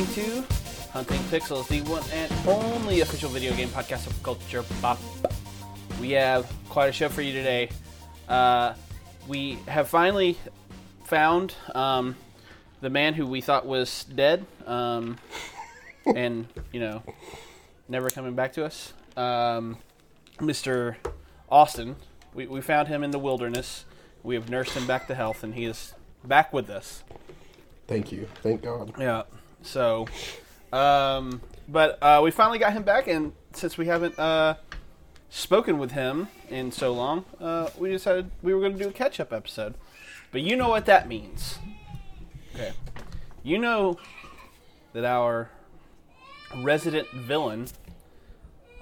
listening to Hunting Pixels, the one and only official video game podcast of Culture Bop. We have quite a show for you today. Uh, we have finally found um, the man who we thought was dead, um, and you know, never coming back to us, um, Mr. Austin. We, we found him in the wilderness. We have nursed him back to health, and he is back with us. Thank you. Thank God. Yeah. So, um, but uh, we finally got him back, and since we haven't uh, spoken with him in so long, uh, we decided we were going to do a catch-up episode. But you know what that means. Okay. You know that our resident villain,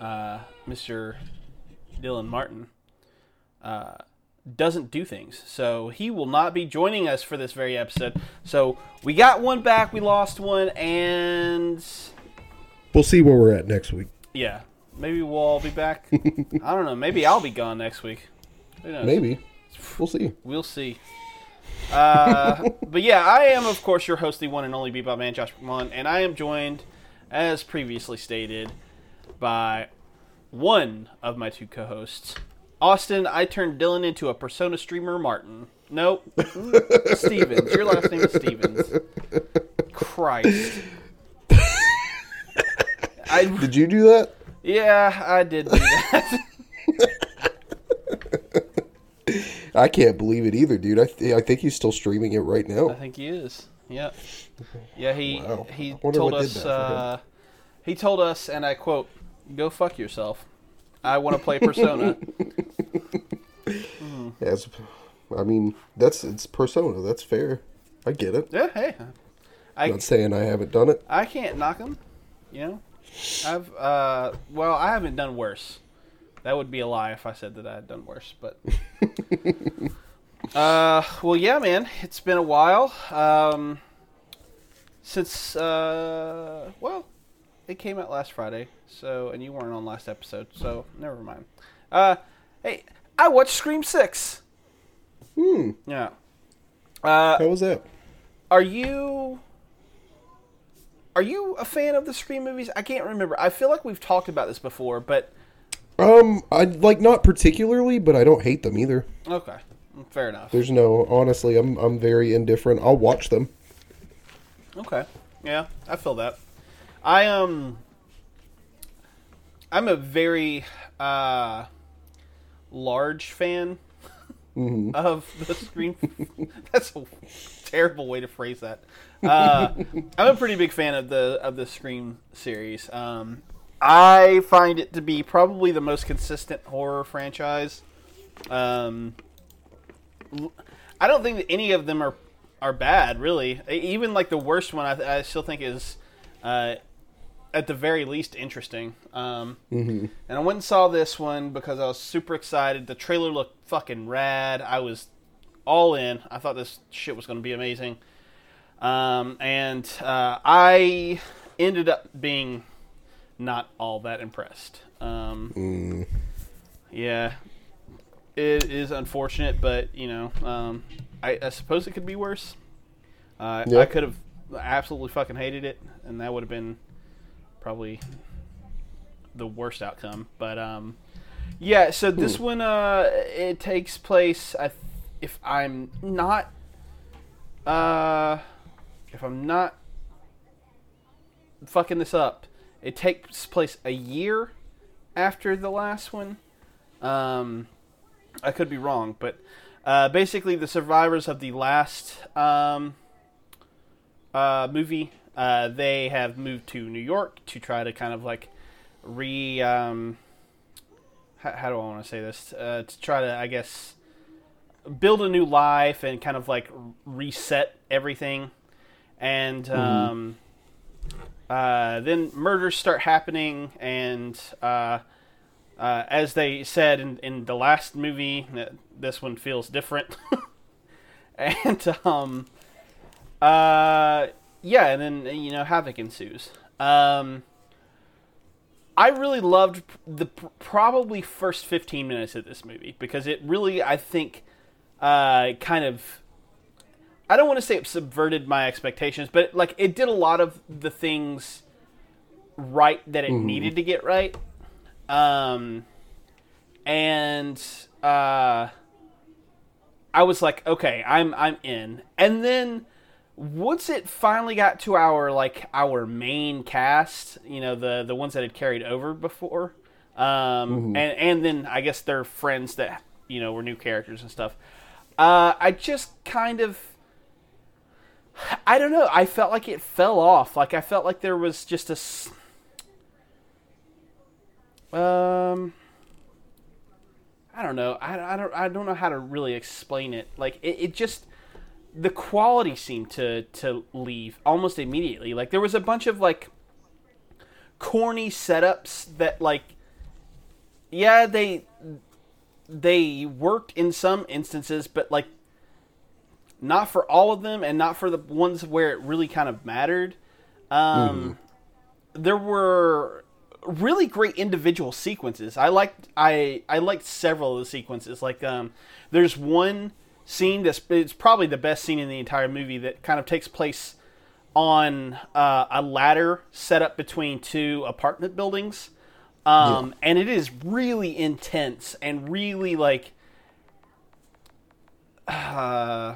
uh, Mr. Dylan Martin, uh, doesn't do things. So he will not be joining us for this very episode. So we got one back, we lost one, and We'll see where we're at next week. yeah, maybe we'll all be back. I don't know. Maybe I'll be gone next week. Who knows? Maybe. We'll see. We'll see. Uh, but yeah, I am, of course, your host, the one and only Bebop Man, Josh McMullen, and I am joined, as previously stated, by one of my two co hosts. Austin, I turned Dylan into a persona streamer, Martin. Nope. Stephens. Your last name is Stephens. Christ. I, Did you do that? yeah, I did do that. I can't believe it either, dude. I, th- I think he's still streaming it right now. I think he is. Yep. Yeah, he Wow. he told us. that for him. Uh, he told us, and I quote: "Go fuck yourself. I want to play Persona." As, I mean, that's it's Persona. That's fair. I get it. yeah, hey, I Not saying I haven't done it. I can't knock them. You know, I've uh, well, I haven't done worse. That would be a lie if I said that I had done worse. But uh, well, yeah, man, it's been a while um, since uh, well, it came out last Friday. So, and you weren't on last episode, so never mind. Uh, hey, I watched Scream Six. Hmm. Yeah. Uh, How was that? are you are you a fan of the Scream movies? I can't remember. I feel like we've talked about this before, but Um, I like not particularly, but I don't hate them either. okay, fair enough. There's no honestly, I'm I'm very indifferent. I'll watch them. Okay, yeah, I feel that. I um, I'm a very uh large fan of the Scream. That's a terrible way to phrase that. Uh, I'm a pretty big fan of the of the Scream series. Um, I find it to be probably the most consistent horror franchise. Um, I don't think that any of them are are bad, really. Even like the worst one, I, I still think is uh, at the very least interesting. Um, And I went and saw this one because I was super excited. The trailer looked fucking rad. I was all in. I thought this shit was going to be amazing. Um, and uh, I ended up being not all that impressed. Um, Yeah, it is unfortunate, but you know, um, I, I suppose it could be worse. Uh, Yeah. I could have absolutely fucking hated it, and that would have been probably the worst outcome. But um, yeah, so this one uh, it takes place. I, if I'm not, uh, if I'm not fucking this up, it takes place a year after the last one. Um, I could be wrong, but uh, basically, the survivors of the last um, uh, movie, uh, they have moved to New York to try to kind of like re. Um, how, how do I want to say this? Uh, to try to, I guess, build a new life and kind of like reset everything. And um, uh, then murders start happening, and uh, uh, as they said in, in the last movie, that this one feels different. and um, uh, yeah, and then you know havoc ensues. Um, I really loved the probably first 15 minutes of this movie because it really, I think, uh, kind of I don't want to say it subverted my expectations, but like it did a lot of the things right that it needed to get right. Um, and uh, I was like, okay, I'm I'm in. And then once it finally got to our like our main cast, you know, the the ones that had carried over before, um, and and then I guess their friends that you know were new characters and stuff. Uh, I just kind of. I don't know. I felt like it fell off. Like I felt like there was just a. s- Um. I don't know. I, I don't. I don't know how to really explain it. Like it, it just the quality seemed to to leave almost immediately. Like there was a bunch of like corny setups that like yeah they they worked in some instances, but like not for all of them, and not for the ones where it really kind of mattered. Um, There were really great individual sequences. I liked I I liked several of the sequences. Like um, there's one scene that's it's probably the best scene in the entire movie that kind of takes place on uh, a ladder set up between two apartment buildings. Um, and it is really intense and really like uh,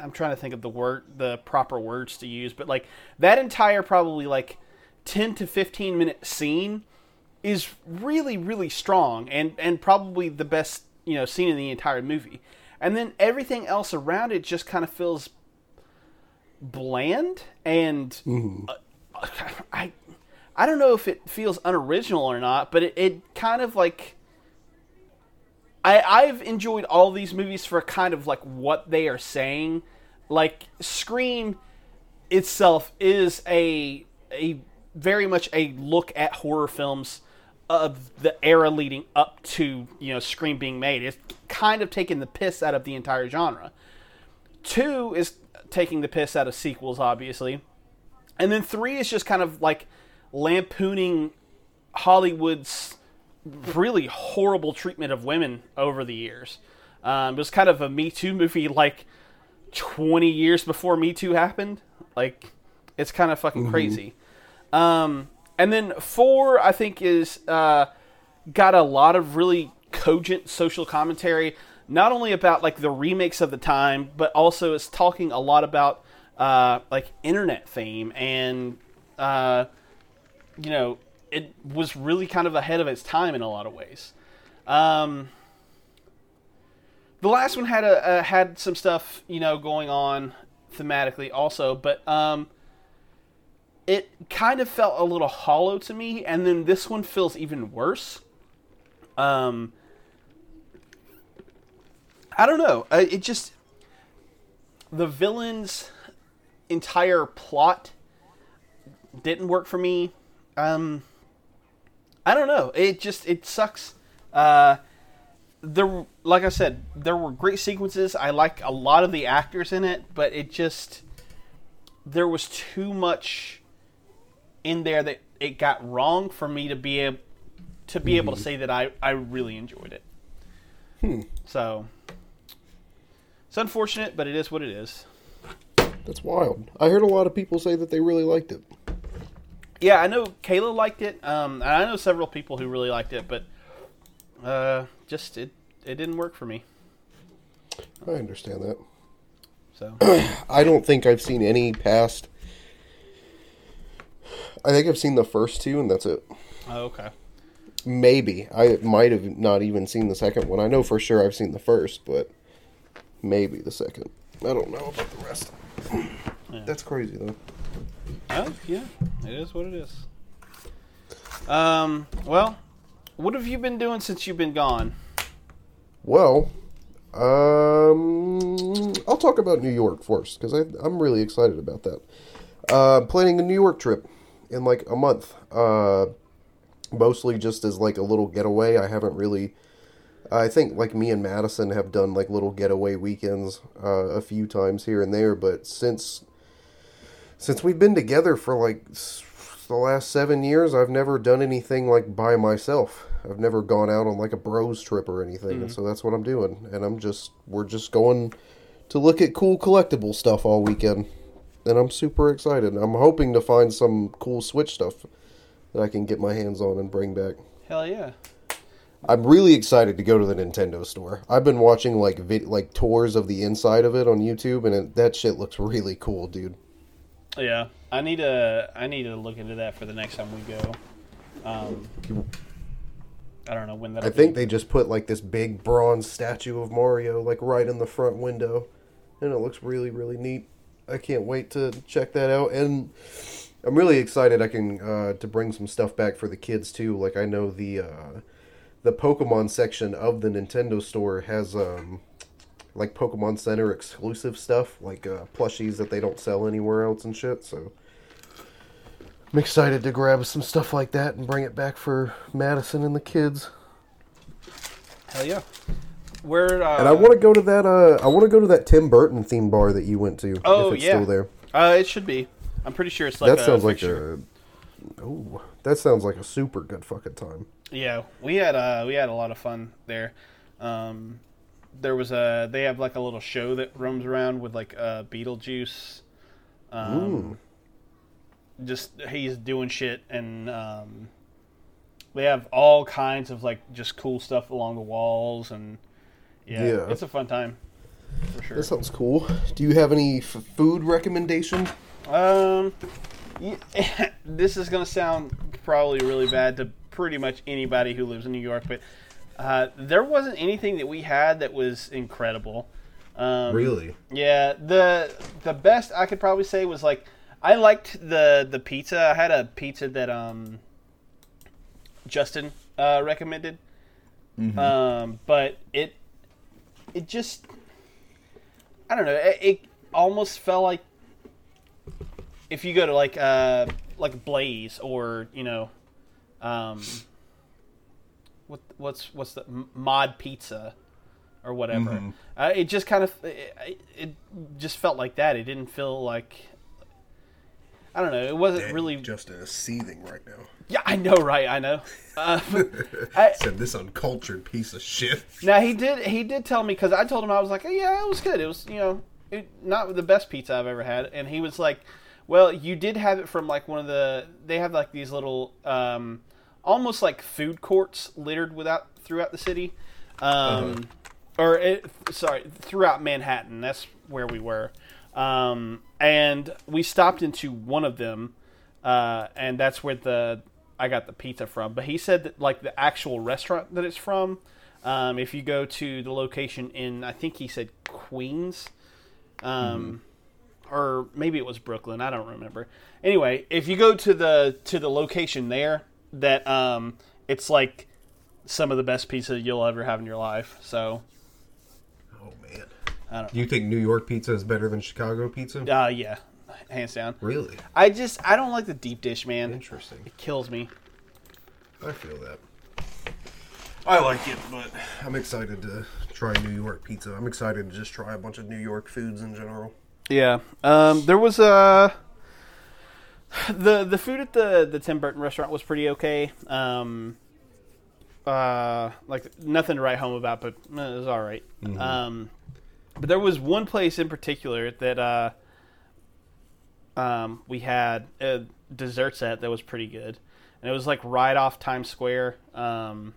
I'm trying to think of the word, the proper words to use, but like that entire probably like 10 to 15 minute scene is really really strong and and probably the best you know scene in the entire movie. And then everything else around it just kind of feels bland and uh, I I don't know if it feels unoriginal or not, but it, it kind of like I I've enjoyed all these movies for kind of like what they are saying. Like Scream itself is a a very much a look at horror films of the era leading up to you know Scream being made. It's kind of taking the piss out of the entire genre. Two is taking the piss out of sequels, obviously, and then three is just kind of like lampooning Hollywood's really horrible treatment of women over the years. Um, it was kind of a Me Too movie, like twenty years before Me Too happened. Like, it's kind of fucking crazy. Um, and then four, I think, is uh, got a lot of really cogent social commentary, not only about like the remakes of the time, but also it's talking a lot about uh, like internet fame and uh, you know it was really kind of ahead of its time in a lot of ways. Um, the last one had a, a had some stuff you know going on thematically also, but um, it kind of felt a little hollow to me, and then this one feels even worse. Um, I don't know. It just the villain's entire plot didn't work for me. Um, I don't know. It just it sucks. Uh, there, like I said, there were great sequences. I like a lot of the actors in it, but it just there was too much in there that it got wrong for me to be able to be able to say that I I really enjoyed it. So it's unfortunate, but it is what it is. That's wild. I heard a lot of people say that they really liked it. Yeah, I know Kayla liked it. Um, and I know several people who really liked it, but uh, just it it didn't work for me. I understand that. So I don't think I've seen any past. I think I've seen the first two, and that's it. oh, okay. Maybe I might have not even seen the second one. I know for sure I've seen the first, but maybe the second. I don't know about the rest. That's crazy though. Oh yeah, it is what it is. Um, well, what have you been doing since you've been gone? Well, um, I'll talk about New York first because I'm really excited about that. Uh, planning a New York trip in like a month. Uh, mostly just as like a little getaway. I haven't really. I think like me and Madison have done like little getaway weekends uh, a few times here and there, but since since we've been together for like the last seven years, I've never done anything like by myself. I've never gone out on like a bros trip or anything, and so that's what I'm doing. And I'm just we're just going to look at cool collectible stuff all weekend, and I'm super excited. I'm hoping to find some cool Switch stuff that I can get my hands on and bring back. Hell yeah. I'm really excited to go to the Nintendo store. I've been watching like vid- like tours of the inside of it on YouTube, and it, that shit looks really cool, dude. Yeah, I need to I need to look into that for the next time we go. Um, I don't know when that. I think they just put like this big bronze statue of Mario like right in the front window, and it looks really really neat. I can't wait to check that out, and I'm really excited. I can uh, to bring some stuff back for the kids too. Like I know the uh, the Pokemon section of the Nintendo store has um, like Pokemon Center exclusive stuff, like uh, plushies that they don't sell anywhere else and shit. So I'm excited to grab some stuff like that and bring it back for Madison and the kids. Hell yeah. Where uh, And I want to go to that. Uh, I want to go to that Tim Burton theme bar that you went to. Oh if it's yeah, still there. Uh, it should be. I'm pretty sure it's like that a sounds like fixture. a. Oh, that sounds like a super good fucking time. Yeah, we had uh we had a lot of fun there. Um, there was a they have like a little show that roams around with like uh, Beetlejuice. Um, just he's doing shit and um, they have all kinds of like just cool stuff along the walls and yeah, Yeah. it's a fun time for sure. That sounds cool. Do you have any f- food recommendations? Um, y- this is gonna sound probably really bad to pretty much anybody who lives in New York, but uh, there wasn't anything that we had that was incredible. Um, Really? Yeah. the The best I could probably say was like I liked the the pizza. I had a pizza that um Justin uh, recommended, um, but it it just I don't know. It, it almost felt like if you go to like uh like Blaze or you know um what what's what's the Mod Pizza or whatever. Uh, it just kind of it, it just felt like that. It didn't feel like I don't know. It wasn't really. Justin is seething right now. Yeah, I know, right? I know. Uh, I, Said this uncultured piece of shit. Now he did. He did tell me because I told him I was like, yeah, it was good. It was you know, it, not the best pizza I've ever had. And he was like, well, you did have it from like one of the. They have like these little, um, almost like food courts littered without throughout the city, um, or it, sorry, throughout Manhattan. That's where we were, um, and we stopped into one of them, uh, and that's where the I got the pizza from. But he said that like the actual restaurant that it's from, um, if you go to the location in, I think he said Queens, um, or maybe it was Brooklyn. I don't remember. Anyway, if you go to the to the location there, that um, it's like some of the best pizza you'll ever have in your life. So, Oh man. I don't Do you think New York pizza is better than Chicago pizza? uh, yeah, hands down. Really? I just I don't like the deep dish, man. Interesting. It kills me. I feel that. I like it, but I'm excited to try New York pizza. I'm excited to just try a bunch of New York foods in general. Yeah. Um, there was a the the food at the the Tim Burton restaurant was pretty okay. Um, uh, like nothing to write home about, but it was all right. Um, but there was one place in particular that uh, um, we had uh, desserts at that was pretty good, and it was like right off Times Square. Um,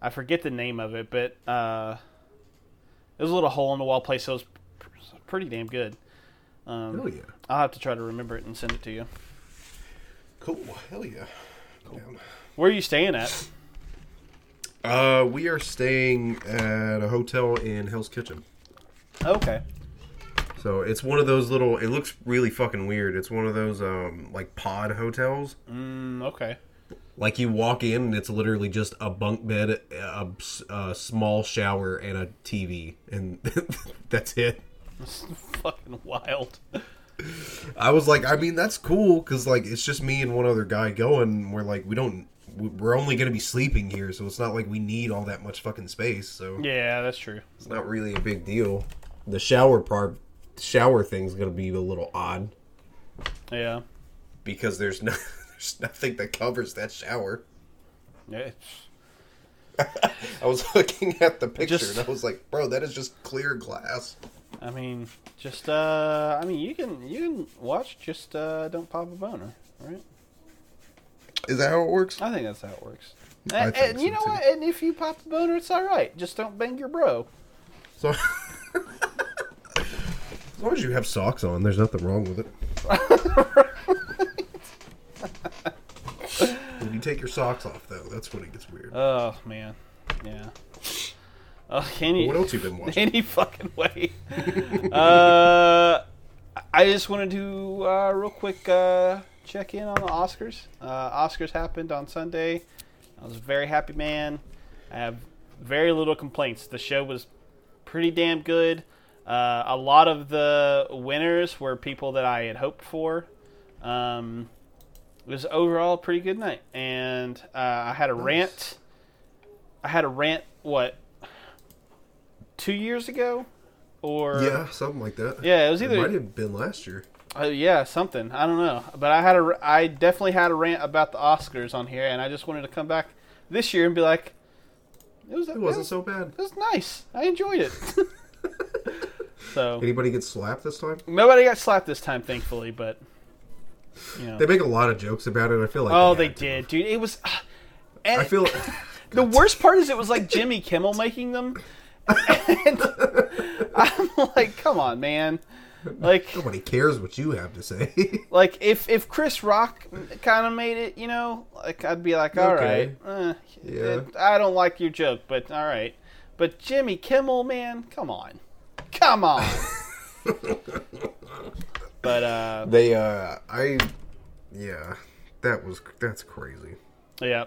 I forget the name of it, but uh, it was a little hole in the wall place. So it was p- pretty damn good. Um, Hell yeah. I'll have to try to remember it and send it to you. Cool. Hell yeah. Down. Where are you staying at? Uh, we are staying at a hotel in Hell's Kitchen. Okay. So it's one of those little. It looks really fucking weird. It's one of those um like pod hotels. Mm, okay. Like you walk in and it's literally just a bunk bed, a, a small shower, and a TV, and that's it. It's fucking wild. I was like, I mean, that's cool because like it's just me and one other guy going. We're like, we don't, we're only gonna be sleeping here, so it's not like we need all that much fucking space. So Yeah, that's true. it's not really a big deal. The shower part, shower thing's gonna be a little odd Yeah. because there's no, there's nothing that covers that shower. Yeah. I was looking at the picture Just- and I was like, bro, that is just clear glass. I mean, just uh, I mean, you can you can watch, just uh, don't pop a boner, right? Is that how it works? I think that's how it works. And, and you so, know too. what? And if you pop the boner, it's all right. Just don't bang your bro. So, as long as you have socks on, there's nothing wrong with it. when you take your socks off, though, that's when it gets weird. Oh man, yeah. Oh, any what else you been watching? any fucking way. uh, I just wanted to do uh, real quick uh, check in on the Oscars. Uh, Oscars happened on Sunday. I was a very happy man. I have very little complaints. The show was pretty damn good. Uh, a lot of the winners were people that I had hoped for. Um, it was overall a pretty good night, and uh, I had a rant. I had a rant. What? Two years ago, or Yeah, something like that. Yeah, it was either- might have been last year. Uh, yeah, something. I don't know, but I had a. I definitely had a rant about the Oscars on here, and I just wanted to come back this year and be like, it was. It wasn't so bad. It was nice. I enjoyed it. so Anybody get slapped this time? nobody got slapped this time, thankfully, but you know. They make a lot of jokes about it. I feel like. oh, they to. did, dude. It was. And I feel. the worst part is it was like Jimmy Kimmel making them. And I'm like, come on, man. Like, Nobody cares what you have to say. like if if Chris Rock kind of made it, you know, like I'd be like, all right, Okay. eh, Yeah. I don't like your joke, but all right. But Jimmy Kimmel, man, come on, come on. but uh, they. uh I. Yeah, that was that's crazy. yeah,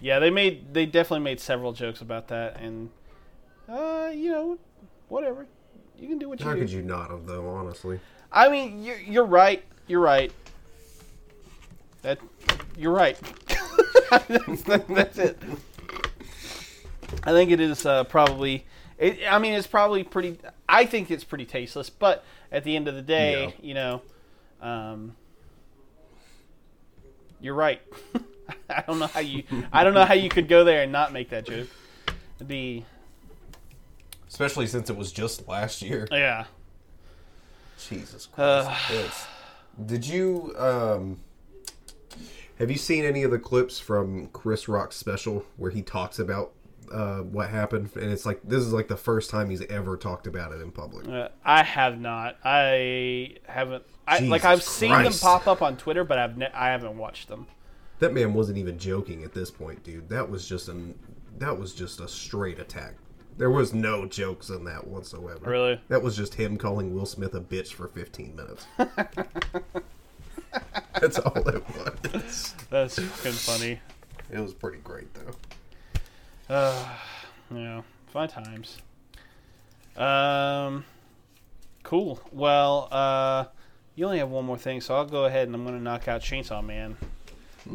yeah, they made they definitely made several jokes about that, and uh, you know, whatever. You can do what you want. How do. could you not have though? Honestly. I mean, you're, you're right. You're right. That you're right. that's, that- that's it. I think it is uh, probably. It, I mean, it's probably pretty. I think it's pretty tasteless, but at the end of the day, Yeah. you know, um, you're right. I don't know how you. I don't know how you could go there and not make that joke. It'd be Especially since it was just last year. yeah. Jesus Uh. Christ. It's- Did you um have you seen any of the clips from Chris Rock's special where he talks about uh, what happened? And it's like this is like the first time he's ever talked about it in public. Uh, I have not. I haven't. I, like I've seen them pop up on Twitter, but I've ne- I haven't watched them. That man wasn't even joking at this point, dude. That was just an that was just a straight attack. There was no jokes in that whatsoever. Really? That was just him calling Will Smith a bitch for 15 minutes. That's all it was. That's fucking funny. It was pretty great though. Uh, yeah, fun times. Um, cool. Well, uh, you only have one more thing, so I'll go ahead and I'm going to knock out Chainsaw Man.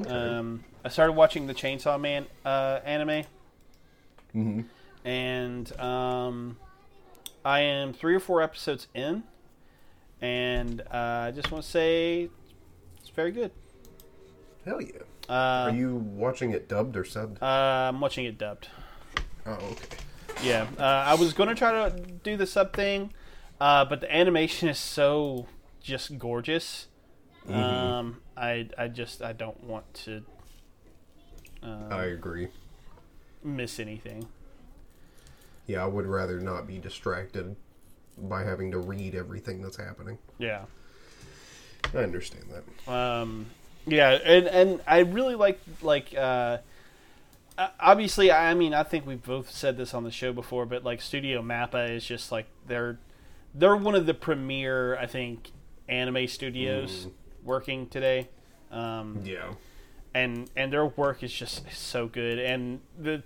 Um, I started watching the Chainsaw Man uh, anime, Mm-hmm. And um, I am three or four episodes in, and uh, I just want to say it's very good. Hell yeah. Uh, Are you watching it dubbed or subbed? uh, I'm watching it dubbed. Oh, okay. Yeah, uh, I was going to try to do the sub thing, uh, but the animation is so just gorgeous. Um, I I just I don't want to uh, I agree. miss anything. Yeah, I would rather not be distracted by having to read everything that's happening. Yeah. I understand that. Um, yeah, and and I really like like uh, obviously I mean I think we've both said this on the show before, but like Studio Mappa is just like they're they're one of the premier I think anime studios working today. Um, Yeah. and and their work is just so good and the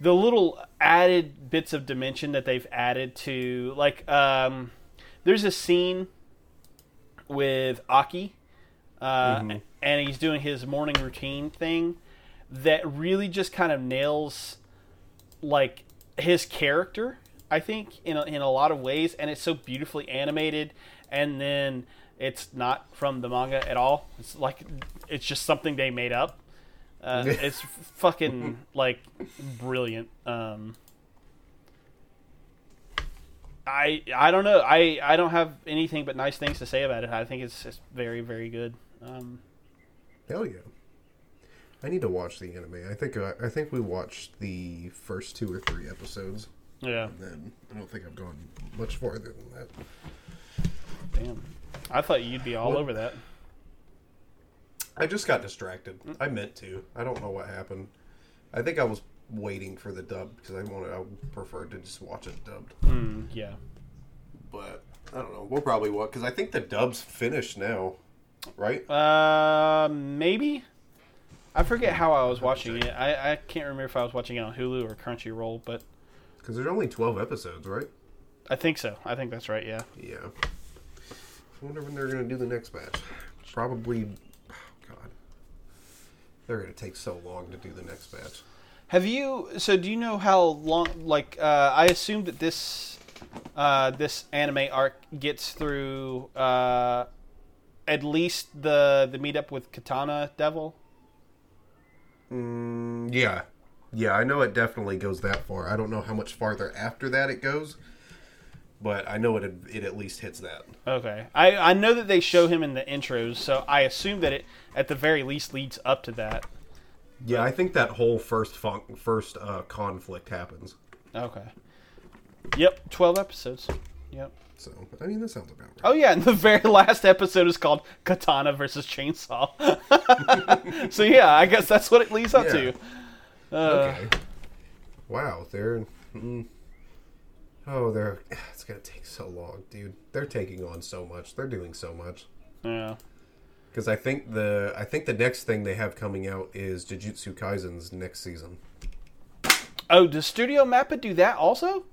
the little added bits of dimension that they've added to like um there's a scene with Aki uh, and he's doing his morning routine thing that really just kind of nails like his character I think in a, in a lot of ways and it's so beautifully animated and then it's not from the manga at all. It's like it's just something they made up uh, it's fucking like brilliant um I I don't know. I I don't have anything but nice things to say about it. I think it's just very very good. Um, Hell yeah. I need to watch the anime. I think uh, I think we watched the first two or three episodes, yeah. and then I don't think I've gone much farther than that. Damn. I thought you'd be all What- over that. I just got distracted. I meant to. I don't know what happened. I think I was waiting for the dub because I wanted. I preferred to just watch it dubbed. Mm, yeah. But I don't know. We'll probably watch because I think the dub's finished now, right? Uh, maybe. I forget how I was watching it. I, I can't remember if I was watching it on Hulu or Crunchyroll, but Because there's only twelve episodes, right? I think so. I think that's right. Yeah. Yeah. I wonder when they're gonna do the next batch. Probably. They're gonna take so long to do the next batch. Have you? So do you know how long? Like, uh, I assume that this uh, this anime arc gets through uh, at least the the meetup with Katana Devil. Mm, yeah. Yeah, I know it definitely goes that far. I don't know how much farther after that it goes, but I know it it at least hits that. Okay, I I know that they show him in the intros, so I assume that it at the very least leads up to that. Yeah, I think that whole first fun- first uh, conflict happens. Okay. Yep, twelve episodes. Yep. So, I mean, that sounds about right. Oh yeah, and the very last episode is called Katana versus Chainsaw. so yeah, I guess that's what it leads up Yeah. to. Uh, Okay. Wow, they're. Mm, oh, they're. It's gonna take so long, dude. They're taking on so much. They're doing so much. Yeah. Because I think the I think the next thing they have coming out is Jujutsu Kaisen's next season. Oh, does Studio Mappa do that also?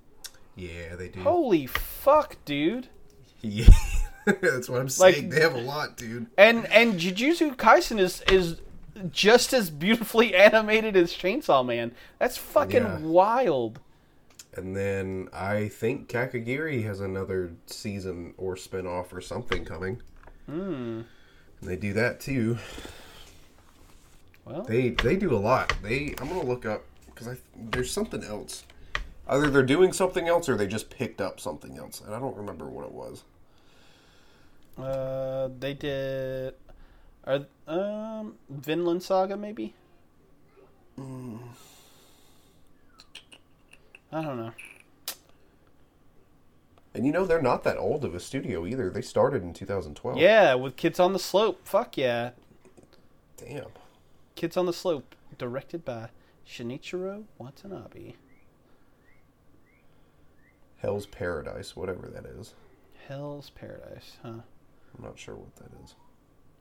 Yeah, they do. Holy fuck, dude! Yeah, that's what I'm saying. Like- they have a lot, dude. And and Jujutsu Kaisen is is just as beautifully animated as Chainsaw Man. That's fucking Yeah. wild. And then I think Kakegurui has another season or spin-off or something coming. Hmm. And they do that too. Well, They they do a lot. They I'm gonna look up because I there's something else. Either they're doing something else or they just picked up something else, and I don't remember what it was. uh, they did. Are um Vinland Saga maybe? I don't know. And you know they're not that old of a studio either. They started in 2012. Yeah, with Kids on the Slope. Fuck yeah. Damn. Kids on the Slope, directed by Shinichiro Watanabe. Hell's Paradise, whatever that is. Hell's Paradise, huh? I'm not sure what that is.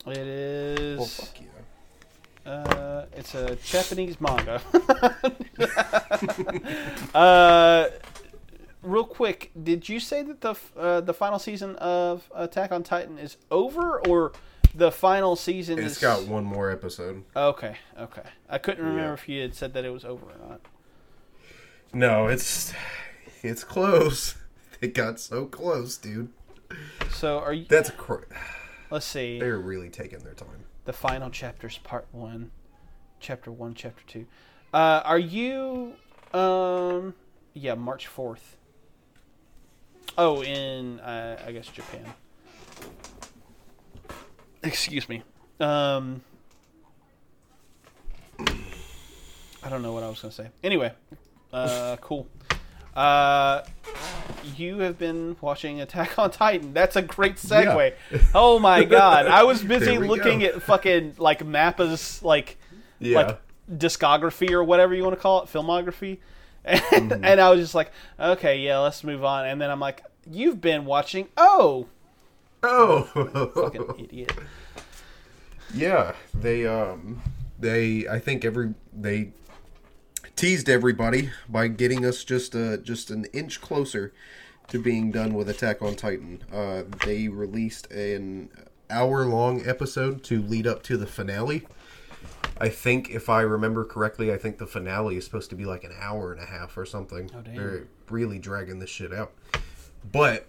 It is. Well, fuck yeah. Uh, it's a Japanese manga. uh, real quick, did you say that the uh, the final season of Attack on Titan is over, or the final season It's is? got one more episode. Okay, okay. I couldn't remember Yeah. if you had said that it was over or not. No, it's it's close. They got so close, dude. So are you? That's cr- Let's see. they're really taking their time. The final chapters, part one, chapter one, chapter two. Uh, are you? Um, yeah, March fourth. Oh, in uh, I guess Japan. Excuse me. Um, I don't know what I was gonna say. Anyway, uh, cool. Uh, you have been watching Attack on Titan. That's a great segue. Oh my god, I was busy looking go. at fucking like Mappa's like Yeah. like discography or whatever you want to call it, filmography. And, Mm-hmm. and I was just like, okay, yeah, let's move on. And then I'm like, you've been watching. Oh, oh. fucking idiot. Yeah, they um they I think every they teased everybody by getting us just uh just an inch closer to being done with Attack on Titan. Uh they released an hour long episode to lead up to the finale. I think if I remember correctly, I think the finale is supposed to be like an hour and a half or something. Oh, damn. They're really dragging this shit out. But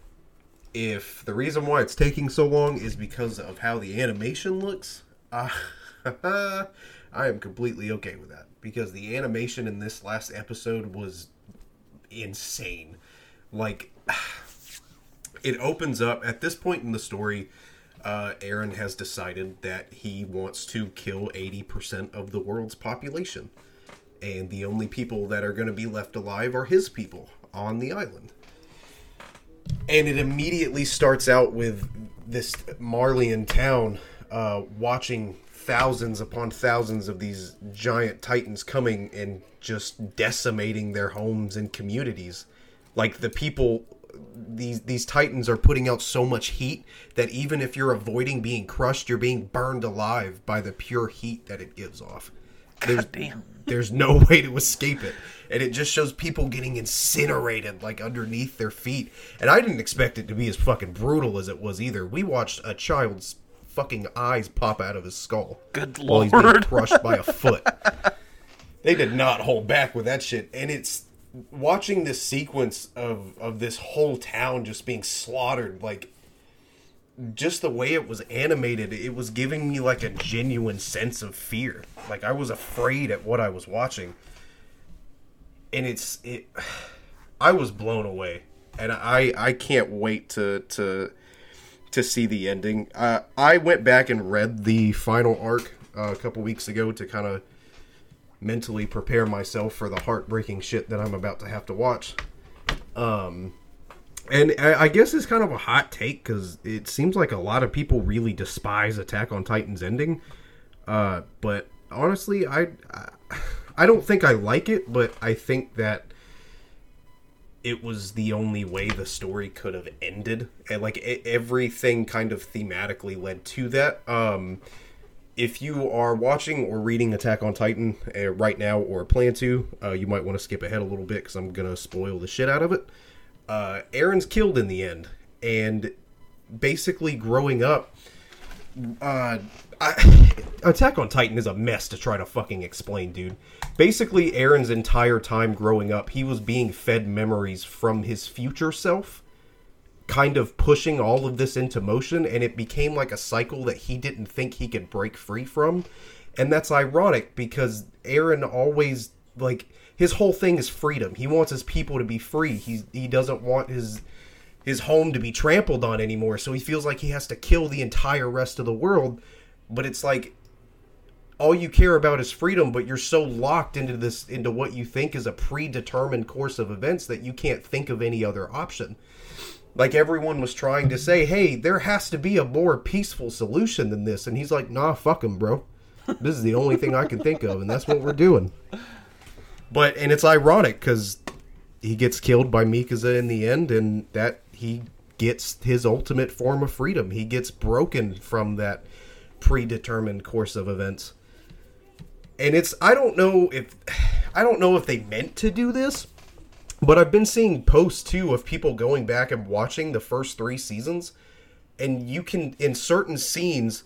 if the reason why it's taking so long is because of how the animation looks, uh, I am completely okay with that because the animation in this last episode was insane. Like it opens up at this point in the story. Uh, Eren has decided that he wants to kill 80% of the world's population. And the only people that are going to be left alive are his people on the island. And it immediately starts out with this Marleyan town uh, watching thousands upon thousands of these giant titans coming and just decimating their homes and communities. Like the people these these titans are putting out so much heat that even if you're avoiding being crushed, you're being burned alive by the pure heat that it gives off. There's, there's no way to escape it. And it just shows people getting incinerated like underneath their feet. And I didn't expect it to be as fucking brutal as it was either. We watched a child's fucking eyes pop out of his skull. Good lord! While he's being crushed by a foot. They did not hold back with that shit. And it's watching this sequence of of this whole town just being slaughtered like just the way it was animated it was giving me like a genuine sense of fear like i was afraid at what i was watching and it's it i was blown away and i i can't wait to to to see the ending uh, i went back and read the final arc uh, a couple weeks ago to kind of mentally prepare myself for the heartbreaking shit that i'm about to have to watch um and I I guess it's kind of a hot take because it seems like a lot of people really despise Attack on Titan's ending. Uh, but honestly, I, I I don't think I like it, but I think that it was the only way the story could have ended, and like e- everything kind of thematically led to that. Um, if you are watching or reading Attack on Titan uh, right now or plan to, uh, you might want to skip ahead a little bit because I'm gonna spoil the shit out of it. Uh, Eren's killed in the end, and basically growing up, uh, I, Attack on Titan is a mess to try to fucking explain, dude. Basically, Eren's entire time growing up, he was being fed memories from his future self, kind of pushing all of this into motion, and it became like a cycle that he didn't think he could break free from. And that's ironic because Eren always like his whole thing is freedom. He wants his people to be free. He he doesn't want his his home to be trampled on anymore. So he feels like he has to kill the entire rest of the world. But it's like all you care about is freedom, but you're so locked into this into what you think is a predetermined course of events that you can't think of any other option. Like everyone was trying to say, "Hey, there has to be a more peaceful solution than this," and he's like, "Nah, fuck him, bro. This is the only thing I can think of, and that's what we're doing." But and it's ironic because he gets killed by Mikasa in the end, and that he gets his ultimate form of freedom. He gets broken from that predetermined course of events. And it's I don't know if I don't know if they meant to do this, but I've been seeing posts too of people going back and watching the first 3 seasons and you can in certain scenes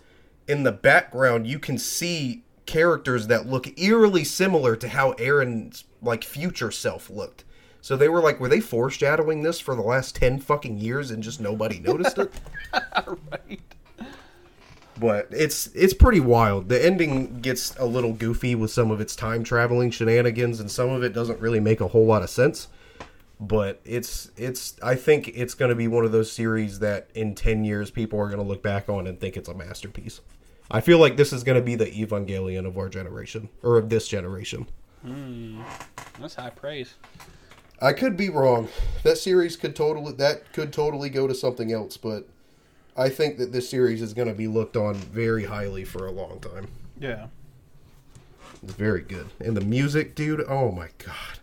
in the background you can see characters that look eerily similar to how Eren's like future self looked. So they were like, were they foreshadowing this for the last ten fucking years and just nobody noticed it? right. But it's it's pretty wild. The ending gets a little goofy with some of its time traveling shenanigans, and some of it doesn't really make a whole lot of sense. But it's it's I think it's going to be one of those series that in ten years people are going to look back on and think it's a masterpiece. I feel like this is going to be the Evangelion of our generation or of this generation. Hmm, that's high praise. I could be wrong. That series could totally that could totally go to something else, but I think that this series is going to be looked on very highly for a long time. Yeah. It's very good. And the music, dude, oh my god.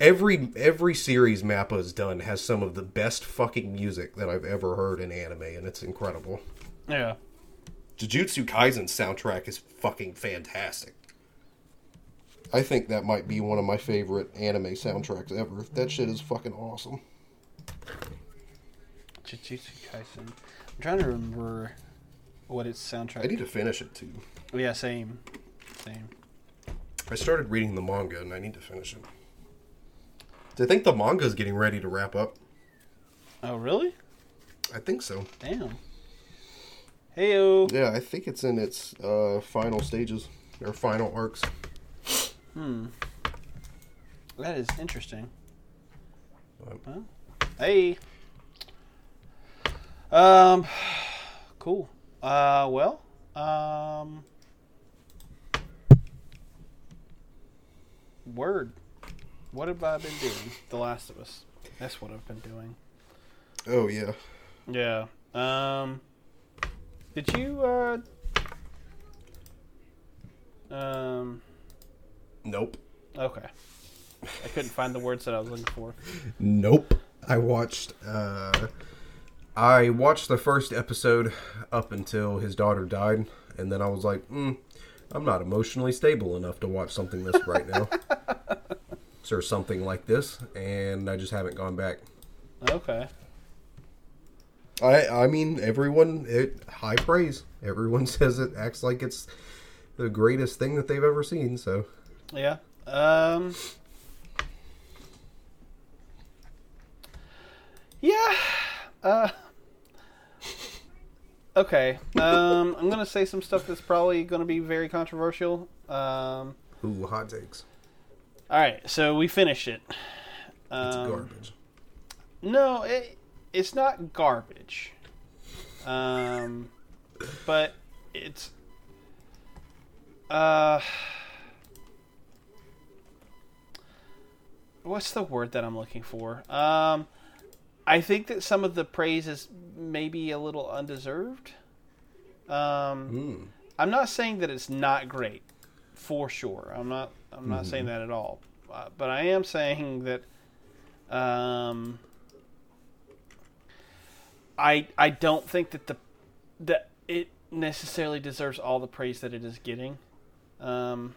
Every every series Mappa has done has some of the best fucking music that I've ever heard in anime, and it's incredible. Yeah. Jujutsu Kaisen's soundtrack is fucking fantastic. I think that might be one of my favorite anime soundtracks ever. That shit is fucking awesome. Jujutsu Kaisen. I'm trying to remember what its soundtrack. I need to finish it too. Oh, yeah, same. Same. I started reading the manga and I need to finish it. I think the manga is getting ready to wrap up. Oh, really? I think so. Damn. Heyo. Yeah, I think it's in its uh, final stages. Or final arcs. Hmm. That is interesting. Um, Well, hey. Um, cool. Uh, well, um, word. What have I been doing? The Last of Us. That's what I've been doing. Oh yeah. Yeah. Um, did you, uh, um, Nope. okay. I couldn't find the words that I was looking for. Nope. I watched. uh I watched the first episode up until his daughter died, and then I was like, mm, I'm not emotionally stable enough to watch something this right now, or something like this, and I just haven't gone back. Okay. I I mean, everyone it high praise. Everyone says it acts like it's the greatest thing that they've ever seen. So Yeah. Um. Yeah. Uh. Okay. Um. I'm gonna say some stuff that's probably gonna be very controversial. Um. ooh, hot takes. All right. So we finished it. It's Um, garbage. No, it, it's not garbage. Um, but it's uh what's the word that I'm looking for? Um I think that some of the praise is maybe a little undeserved. Um Mm. I'm not saying that it's not great, for sure. I'm not. I'm not saying that at all. Uh, but I am saying that. Um, I I don't think that the that it necessarily deserves all the praise that it is getting. Um,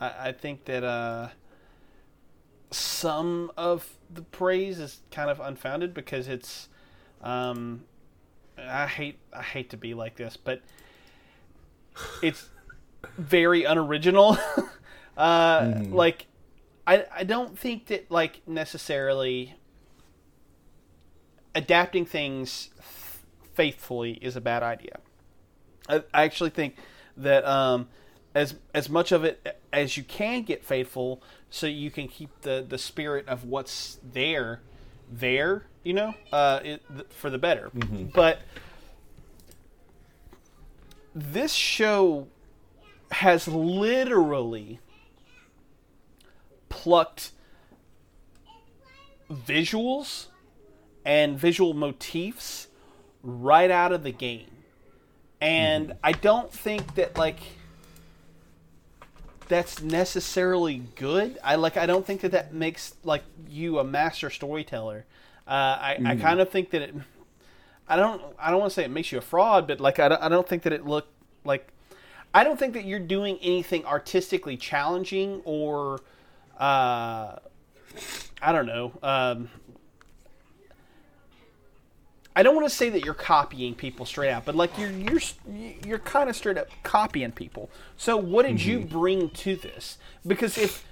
I, I think that uh, some of the praise is kind of unfounded because it's. Um, I hate I hate to be like this, but it's very unoriginal. uh, Like, I I don't think that like necessarily adapting things faithfully is a bad idea. I, I actually think that um, as as much of it as you can get faithful, so you can keep the the spirit of what's there there. You know, uh, it, th- for the better. But this show has literally plucked visuals and visual motifs right out of the game. And I don't think that like that's necessarily good. I like I don't think that that makes like you a master storyteller. Uh, I I kind of think that it I don't I don't want to say it makes you a fraud, but like I don't, I don't think that it look like I don't think that you're doing anything artistically challenging or uh, I don't know. Um, I don't want to say that you're copying people straight out, but like you're you're you're kind of straight up copying people. So what did you bring to this? Because if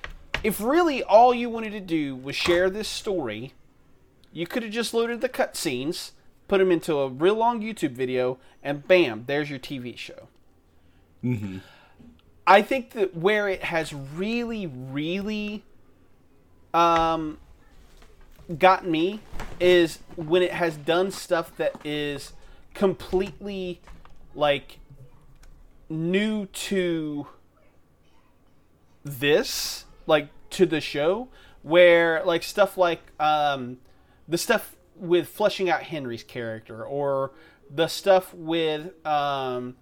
if really all you wanted to do was share this story, you could have just loaded the cutscenes, put them into a real long YouTube video, and bam, there's your TV show. I think that where it has really, really um, gotten me is when it has done stuff that is completely like new to this, like to the show, where like stuff like um, the stuff with fleshing out Henry's character or the stuff with um,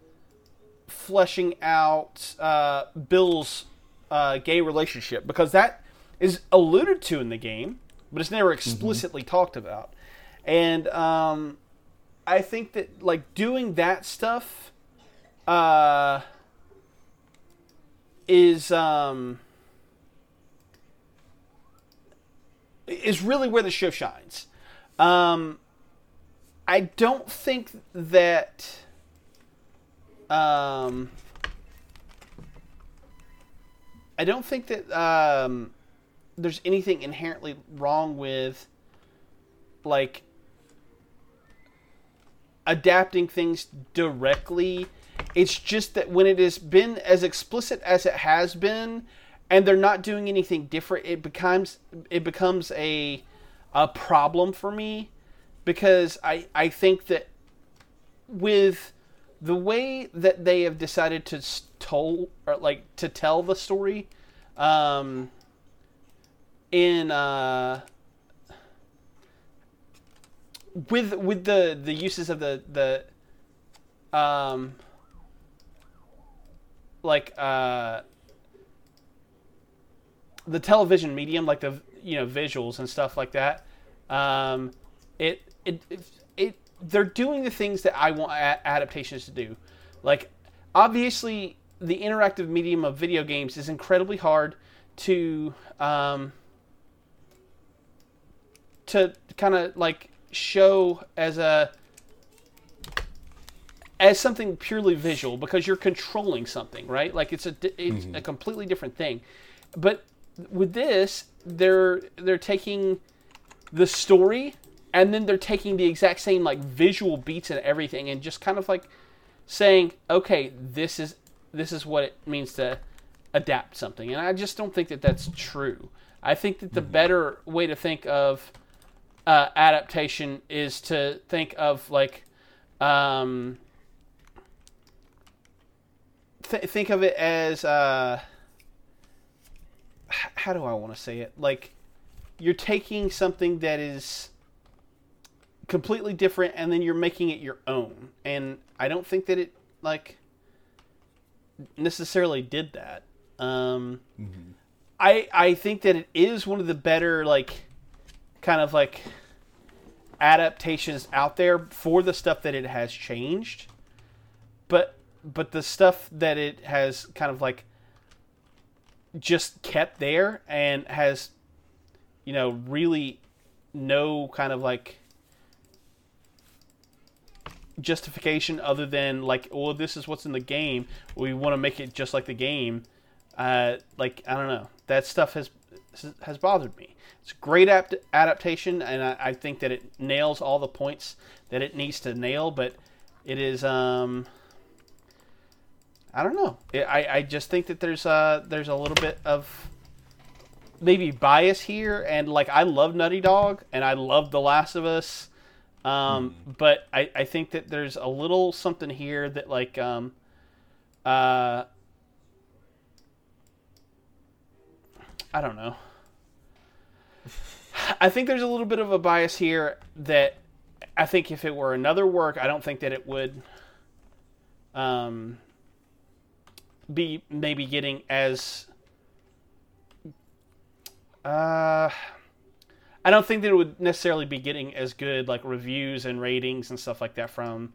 fleshing out uh, Bill's uh, gay relationship because that is alluded to in the game, but it's never explicitly talked about. And um, I think that like doing that stuff uh, is um, is really where the show shines. Um, I don't think that. Um, I don't think that um, there's anything inherently wrong with like adapting things directly. It's just that when it has been as explicit as it has been, and they're not doing anything different, it becomes it becomes a a problem for me because I I think that with the way that they have decided to tell or like to tell the story um in uh with with the the uses of the the um like uh the television medium like the you know visuals and stuff like that um it it it, it they're doing the things that I want a- adaptations to do. Like obviously the interactive medium of video games is incredibly hard to um to kind of like show as a as something purely visual because you're controlling something, right? Like it's a it's mm-hmm. a completely different thing. But with this, they're they're taking the story and then they're taking the exact same like visual beats and everything and just kind of like saying, "Okay, this is this is what it means to adapt something." And I just don't think that that's true. I think that the mm-hmm. better way to think of uh, adaptation is to think of like um, th- think of it as uh, h- how do I want to say it? Like you're taking something that is completely different and then you're making it your own. And I don't think that it like necessarily did that. Um, I I think that it is one of the better like kind of like adaptations out there for the stuff that it has changed. But but the stuff that it has kind of like just kept there and has you know really no kind of like justification other than like well this is what's in the game. We want to make it just like the game. Uh like i don't know. That stuff has has bothered me it's a great apt- adaptation and I, I think that it nails all the points that it needs to nail but it is um i don't know It- i i just think that there's uh there's a little bit of maybe bias here and like i love Naughty Dog and i love the last of us um, but I, I think that there's a little something here that like um, uh, I don't know. I think there's a little bit of a bias here that I think if it were another work, I don't think that it would um, be maybe getting as uh I don't think that it would necessarily be getting as good like reviews and ratings and stuff like that from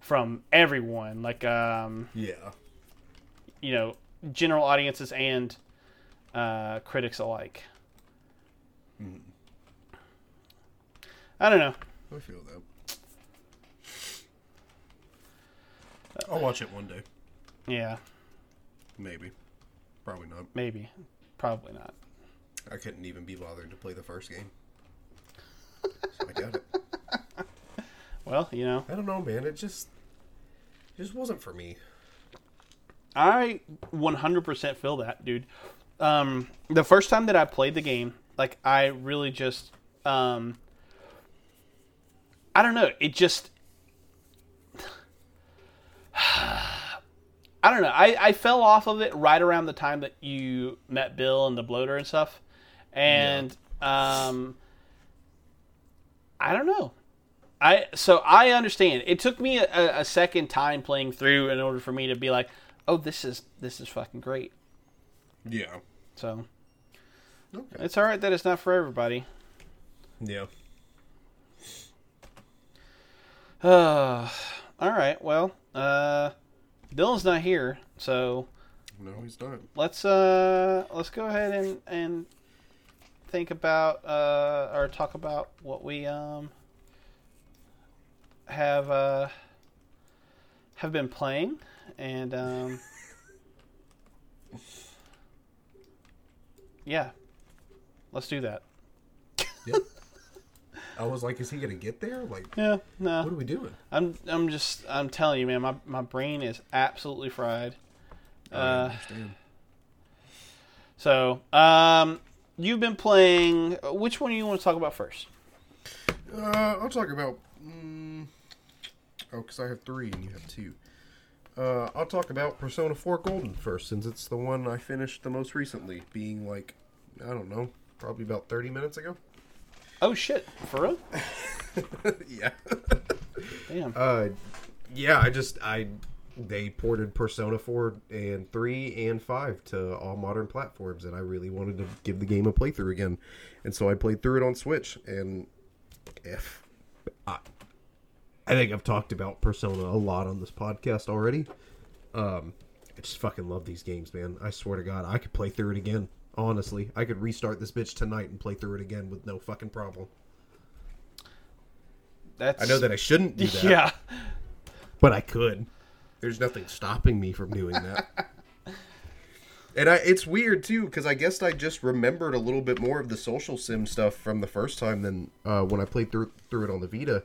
from everyone, like um, Yeah. you know, general audiences and uh, critics alike. I don't know. I feel that. I'll watch it one day. Yeah, Maybe. Probably not. maybe, probably not. I couldn't even be bothered to play the first game. So I got it. Well, you know, I don't know, man. It just it just wasn't for me. I 100% feel that, dude. Um, the first time that I played the game, like I really just, um, I don't know. It just, I don't know. I, I fell off of it right around the time that you met Bill and the bloater and stuff, and um, I don't know. I so I understand. It took me a, a second time playing through in order for me to be like, oh, this is this is fucking great. Yeah. So Okay. it's all right that it's not for everybody. Yeah. Uh, all right. Well, uh, Dylan's not here, so No, he's not. let's uh let's go ahead and and think about uh or talk about what we um have uh have been playing and um yeah let's do that Yep. I was like, is he gonna get there? Like, yeah no what are we doing? i'm i'm just i'm telling you man my, my brain is absolutely fried I uh understand. so um you've been playing which one do you want to talk about first Uh, I'll talk about. Mm, oh, because I have three and you have two. Uh, I'll talk about Persona 4 Golden first, since it's the one I finished the most recently, being like, I don't know, probably about 30 minutes ago. Oh shit, for real? yeah. Damn. Uh, yeah, I just I they ported Persona 4 and 3 and 5 to all modern platforms and I really wanted to give the game a playthrough again. And so I played through it on Switch and if I, I think I've talked about Persona a lot on this podcast already. Um I just fucking love these games, man. I swear to god, I could play through it again. Honestly, I could restart this bitch tonight and play through it again with no fucking problem. That's I know that I shouldn't do that. Yeah. but I could. There's nothing stopping me from doing that. and I, it's weird too because I guess I just remembered a little bit more of the social sim stuff from the first time than uh, when I played through through it on the Vita.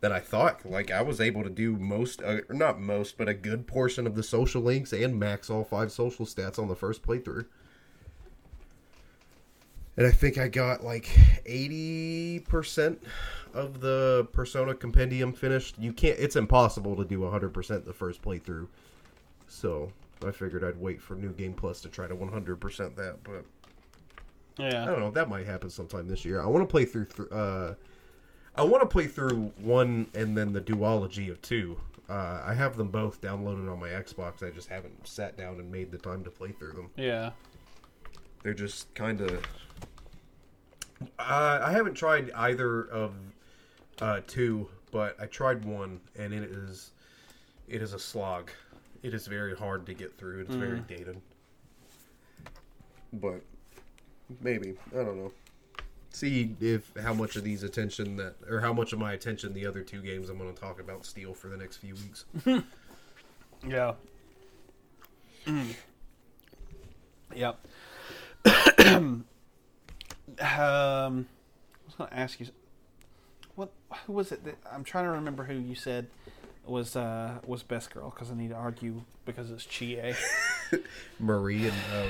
Than I thought. Like I was able to do most, uh, not most, but a good portion of the social links and max all five social stats on the first playthrough. And I think I got like 80% of the Persona Compendium finished. You can't, it's impossible to do 100% the first playthrough. So I figured I'd wait for New Game Plus to try to 100% that. But yeah. I don't know, that might happen sometime this year. I want to play through, th- uh, I want to play through one and then the duology of two. Uh, I have them both downloaded on my Xbox. I just haven't sat down and made the time to play through them. Yeah. They're just kind of. Uh, I haven't tried either of uh, two, but I tried one, and it is it is a slog. It is very hard to get through. It's very dated. But maybe I don't know. See if how much of these attention that or how much of my attention the other two games I'm going to talk about steal for the next few weeks. Yeah. yep. um, I was going to ask you, what? Who was it? That, I'm trying to remember who you said was uh, was best girl because I need to argue because it's Chie. Marie and uh,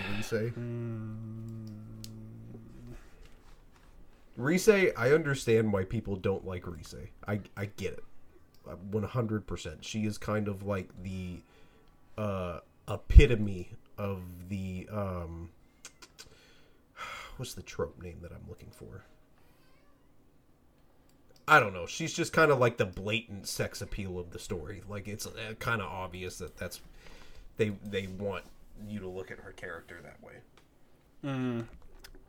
Rise. Rise, I understand why people don't like Rise. I I get it, one hundred percent. She is kind of like the uh, epitome of the um, what's the trope name that I'm looking for? I don't know. She's just kind of like the blatant sex appeal of the story. Like it's uh, kind of obvious that that's they they want you to look at her character that way. Mm.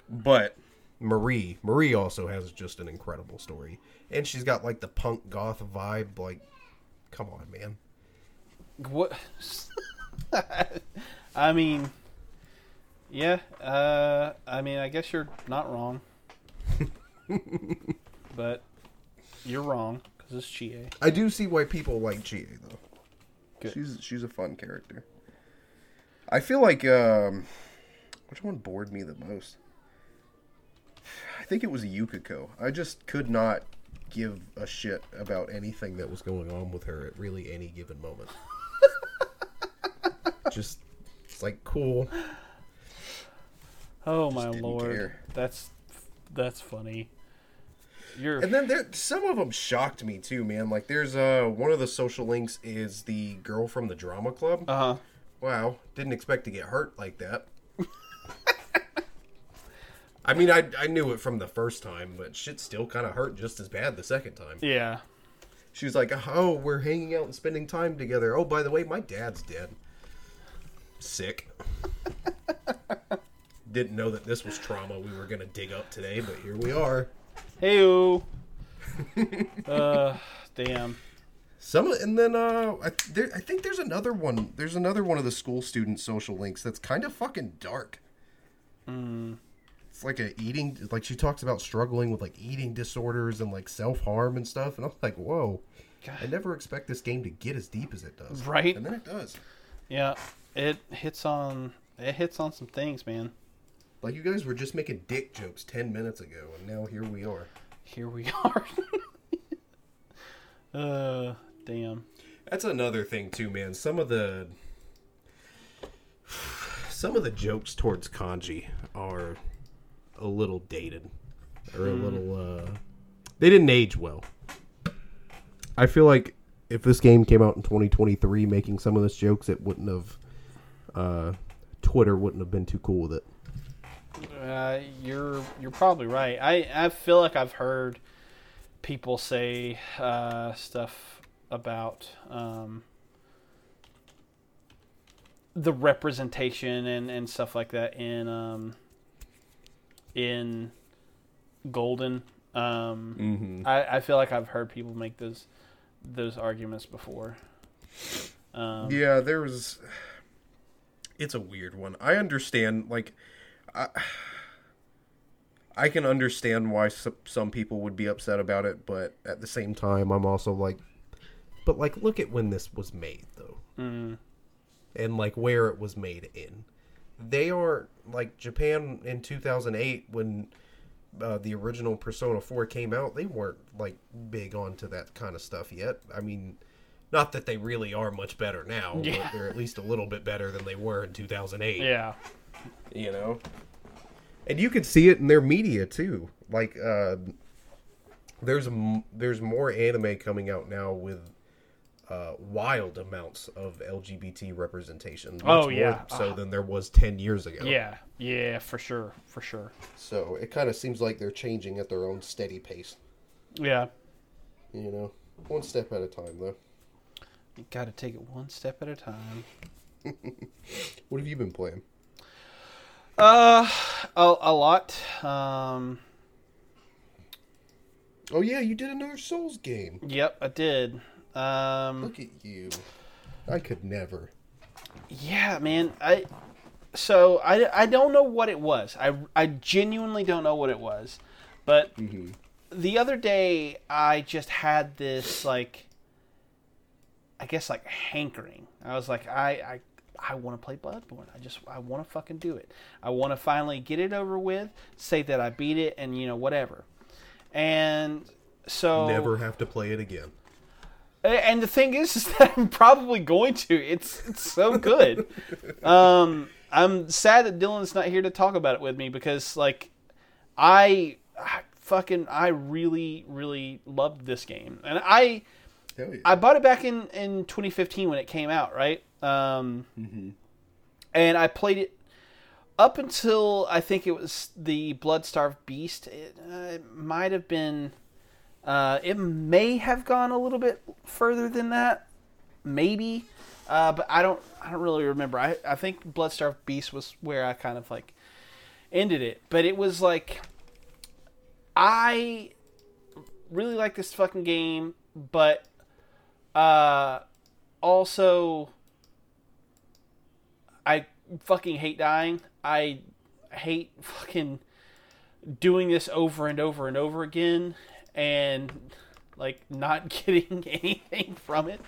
But Marie, Marie also has just an incredible story, and she's got like the punk goth vibe. Like, come on, man. What? I mean, yeah. Uh, I mean, I guess you're not wrong, but you're wrong because it's Chie. I do see why people like Chie though. Good. She's she's a fun character. I feel like um, which one bored me the most? I think it was Yukiko. I just could not give a shit about anything that was going on with her at really any given moment. just it's like cool. Oh my lord, care. that's that's funny. You're And then there, some of them shocked me too, man. Like there's uh one of the social links is the girl from the drama club. uh huh. Wow, didn't expect to get hurt like that. I mean, I I knew it from the first time, but shit still kind of hurt just as bad the second time. Yeah. She was like, "Oh, we're hanging out and spending time together. Oh, by the way, my dad's dead. Sick. Didn't know that this was trauma we were gonna dig up today, but here we are. Heyo. uh, damn. Some and then uh, I, there, I think there's another one. There's another one of the school student social links that's kind of fucking dark. Mm. It's like a eating, like she talks about struggling with like eating disorders and like self harm and stuff, and I'm like, whoa. God. I never expect this game to get as deep as it does. Right. And then it does. Yeah, it hits on it hits on some things, man. Like you guys were just making dick jokes ten minutes ago, and now here we are. Here we are. uh, damn. That's another thing too, man. Some of the some of the jokes towards Kanji are a little dated or a little uh They didn't age well. I feel like if this game came out in 2023 making some of those jokes, it wouldn't have. Uh, Twitter wouldn't have been too cool with it. Uh, you're you're probably right. I I feel like I've heard people say uh, stuff about um, the representation and, and stuff like that in um, in Golden. Um, Mm-hmm. I, I feel like I've heard people make those those arguments before. Um, Yeah, there was. It's a weird one. I understand, like, I, I can understand why some, some people would be upset about it, but at the same time, I'm also like, but like, look at when this was made, though, mm, and like where it was made in. They are like Japan in 2008 when uh, the original Persona 4 came out. They weren't like big onto that kind of stuff yet. I mean, not that they really are much better now, Yeah. but they're at least a little bit better than they were in 2008. yeah. You know? And you can see it in their media too. Like uh there's there's more anime coming out now with uh, wild amounts of LGBT representation. Much Oh, more yeah. so than there was ten years ago. Yeah, yeah, for sure, for sure. So it kind of seems like they're changing at their own steady pace. Yeah, You know, one step at a time, though. you got to take it one step at a time. What have you been playing? Uh, a, a lot. Um, Oh yeah, you did another Souls game. yep, I did. Um, Look at you. I could never. yeah, man. I so I, I don't know what it was. I I genuinely don't know what it was, but the other day I just had this like I guess like hankering. I was like I I I want to play Bloodborne. I just I want to fucking do it. I want to finally get it over with, say that I beat it and you know whatever. And so Never have to play it again. and the thing is, is that I'm probably going to. It's it's so good. um, I'm sad that Dylan's not here to talk about it with me because like I, I fucking I really really loved this game and I yeah. I bought it back in in 2015 when it came out, right? Um, and I played it up until I think it was the Bloodstarved Beast. It, uh, it might have been. Uh, it may have gone a little bit further than that, maybe, uh, but I don't. I don't really remember. I I think Bloodstarved Beast was where I kind of like ended it, but it was like I really like this fucking game, but uh, also I fucking hate dying. I hate fucking doing this over and over and over again and like not getting anything from it.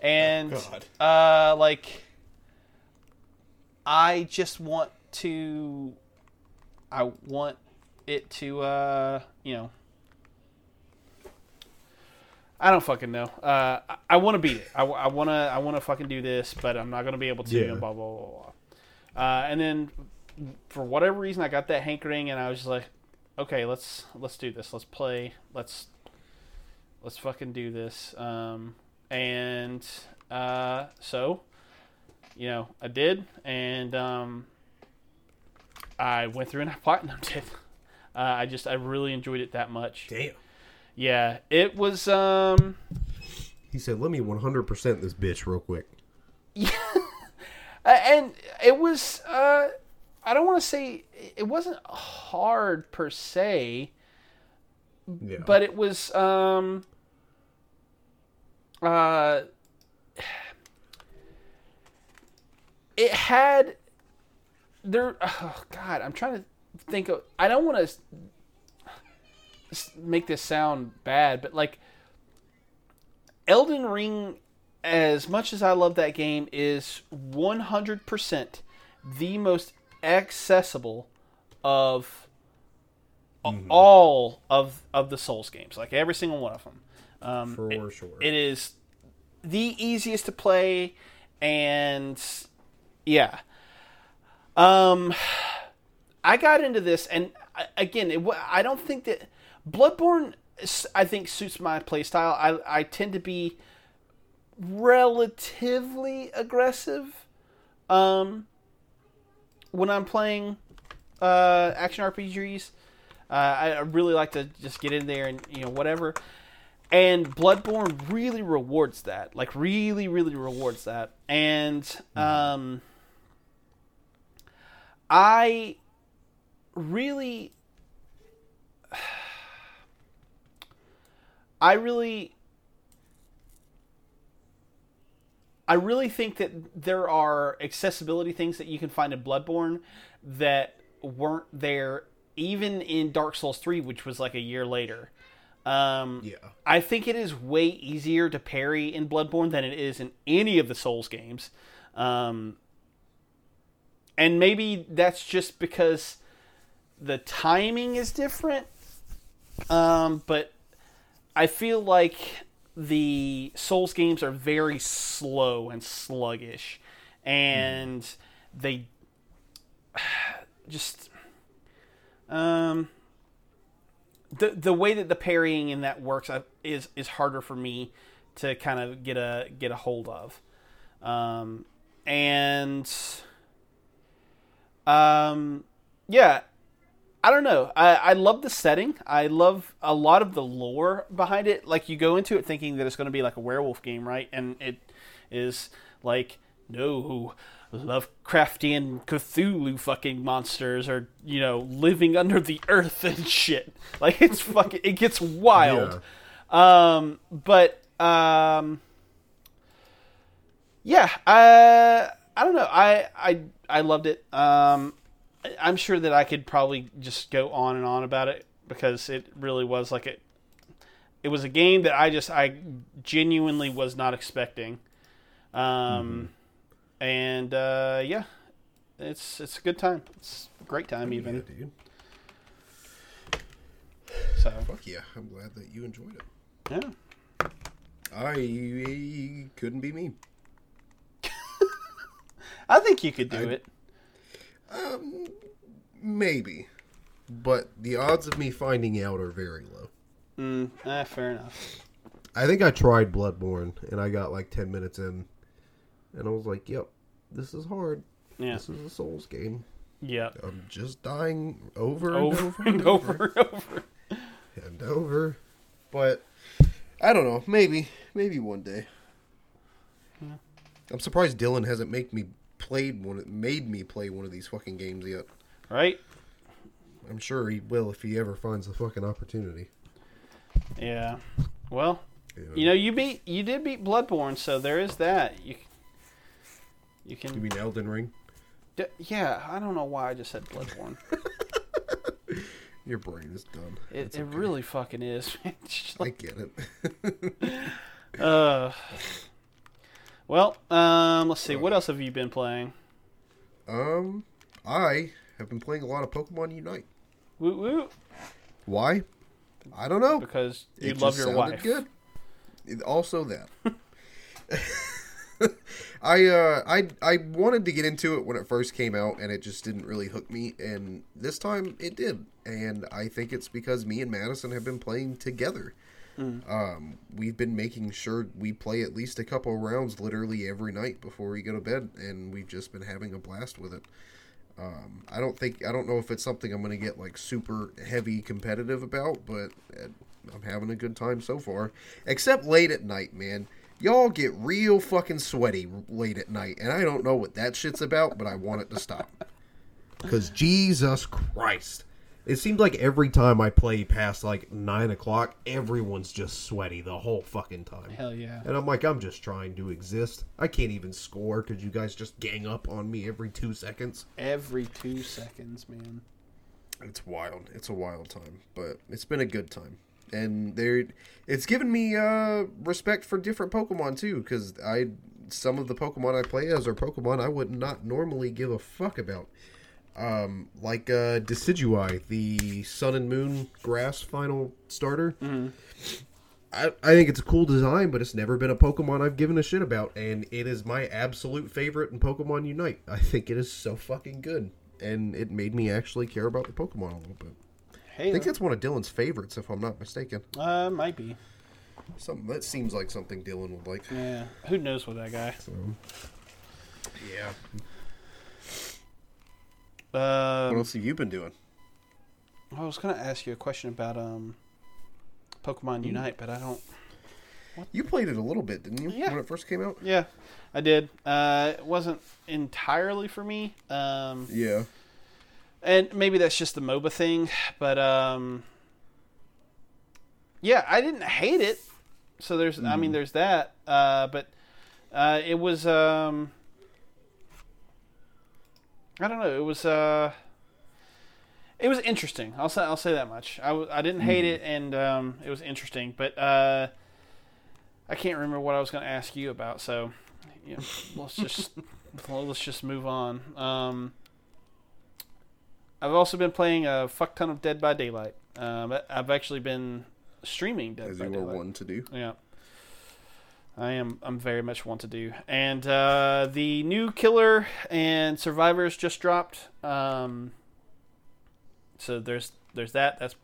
And God. uh like I just want to I want it to uh you know I don't fucking know. Uh, I, I want to beat it. I, want to. I want to fucking do this, but I'm not gonna be able to. Yeah. And blah blah blah blah. Uh, and then, for whatever reason, I got that hankering, and I was just like, okay, let's let's do this. Let's play. Let's let's fucking do this. Um, and uh, so, you know, I did, and um, I went through and I platinumed it. Uh, I just I really enjoyed it that much. Damn. Yeah, it was. Um, He said, "Let me 100% this bitch real quick." Yeah, and it was. Uh, I don't want to say it wasn't hard per se, Yeah. but it was. Um, uh, it had there. Oh God, I'm trying to think of. I don't want to make this sound bad, but like Elden Ring, as much as I love that game, is 100% the most accessible of all of of the Souls games. Like every single one of them. Um, for it- sure. it is the easiest to play, and yeah. Um, I got into this, and again, it, I don't think that Bloodborne I think suits my playstyle. I I tend to be relatively aggressive um, when I'm playing uh, action RPGs. Uh, I I really like to just get in there and you know whatever. And Bloodborne really rewards that, like really, really rewards that. And um, I really, I really I really think that there are accessibility things that you can find in Bloodborne that weren't there even in Dark Souls 3, which was like a year later. Um, Yeah. I think it is way easier to parry in Bloodborne than it is in any of the Souls games. Um, and maybe that's just because the timing is different. Um, but I feel like the Souls games are very slow and sluggish, and they just um the the way that the parrying in that works uh, is is harder for me to kind of get a get a hold of, um, and um, yeah, I don't know. I, I love the setting. I love a lot of the lore behind it. Like you go into it thinking that it's going to be like a werewolf game, right? And it is like no Lovecraftian Cthulhu fucking monsters are you know living under the earth and shit. Like it's fucking it gets wild. Yeah. Um, but um, yeah, I I don't know. I I I loved it. Um, I'm sure that I could probably just go on and on about it because it really was like it. It was a game that I just I genuinely was not expecting, um, and uh, yeah, it's it's a good time. It's a great time even. dude. So Fuck yeah. I'm glad that you enjoyed it. yeah, I couldn't be me. I think you could do I- it. Um, maybe. But the odds of me finding out are very low. Mm, eh, fair enough. I think I tried Bloodborne and I got like 10 minutes in and I was like, yep, this is hard. Yeah, This is a Souls game. yeah. I'm just dying over, Over and over and over. and over. But I don't know. Maybe, maybe one day. I'm surprised Dylan hasn't make me played one, made me play one of these fucking games yet. Right? I'm sure he will if he ever finds the fucking opportunity. Yeah. Well, You know? you know, you beat you did beat Bloodborne, so there is that. You you can. You mean Elden Ring? D- yeah, I don't know why I just said Bloodborne. Your brain is dumb. It, okay. really fucking is. Just I get it. uh, well, um, let's see. What else have you been playing? um, I have been playing a lot of Pokemon Unite. Woo woo. Why? I don't know. Because you It love just your wife. Good. Also that. I uh I I wanted to get into it when it first came out and it just didn't really hook me and this time it did and I think it's because me and Madison have been playing together. Um we've been making sure we play at least a couple of rounds literally every night before we go to bed and we've just been having a blast with it. Um, I don't think I don't know if it's something I'm going to get like super heavy competitive about, but uh, I'm having a good time so far. Except late at night, man. Y'all get real fucking sweaty late at night, and I don't know what that shit's about, but I want it to stop. Cause Jesus Christ, it seems like every time I play past like nine o'clock, everyone's just sweaty the whole fucking time. Hell yeah. And I'm like, I'm just trying to exist. I can't even score because you guys just gang up on me every two seconds. Every two seconds, man. It's wild. It's a wild time, but it's been a good time. And there, it's given me uh, respect for different Pokemon too, because I some of the Pokemon I play as are Pokemon I would not normally give a fuck about. Um, like uh, Decidueye, the Sun and Moon Grass final starter. I, I think it's a cool design, but it's never been a Pokemon I've given a shit about, and it is my absolute favorite in Pokemon Unite. I think it is so fucking good, and it made me actually care about the Pokemon a little bit. Hey, I think that's one of Dylan's favorites, if I'm not mistaken. uh, might be. Something that seems like something Dylan would like. Yeah, who knows with that guy? Yeah. What Um, else have you been doing? I was gonna ask you a question about um, Pokemon Unite, but I don't. You played it a little bit, didn't you? Yeah. When it first came out? Yeah, I did. Uh, it wasn't entirely for me. Um, Yeah. and maybe that's just the MOBA thing, but um, yeah, I didn't hate it. So there's, I mean, there's that. Uh, but uh, it was, um, I don't know, it was, uh, it was interesting. I'll say, I'll say that much. I, w- I didn't hate it, and um, it was interesting, but uh, I can't remember what I was going to ask you about. So, yeah, let's just well, let's just move on. Um, I've also been playing a fuck ton of Dead by Daylight. Um, I've actually been streaming Dead As by you were Daylight. one to do. Yeah. I am I'm very much one to do. And uh, the new killer and survivors just dropped. Um, so there's there's that. That's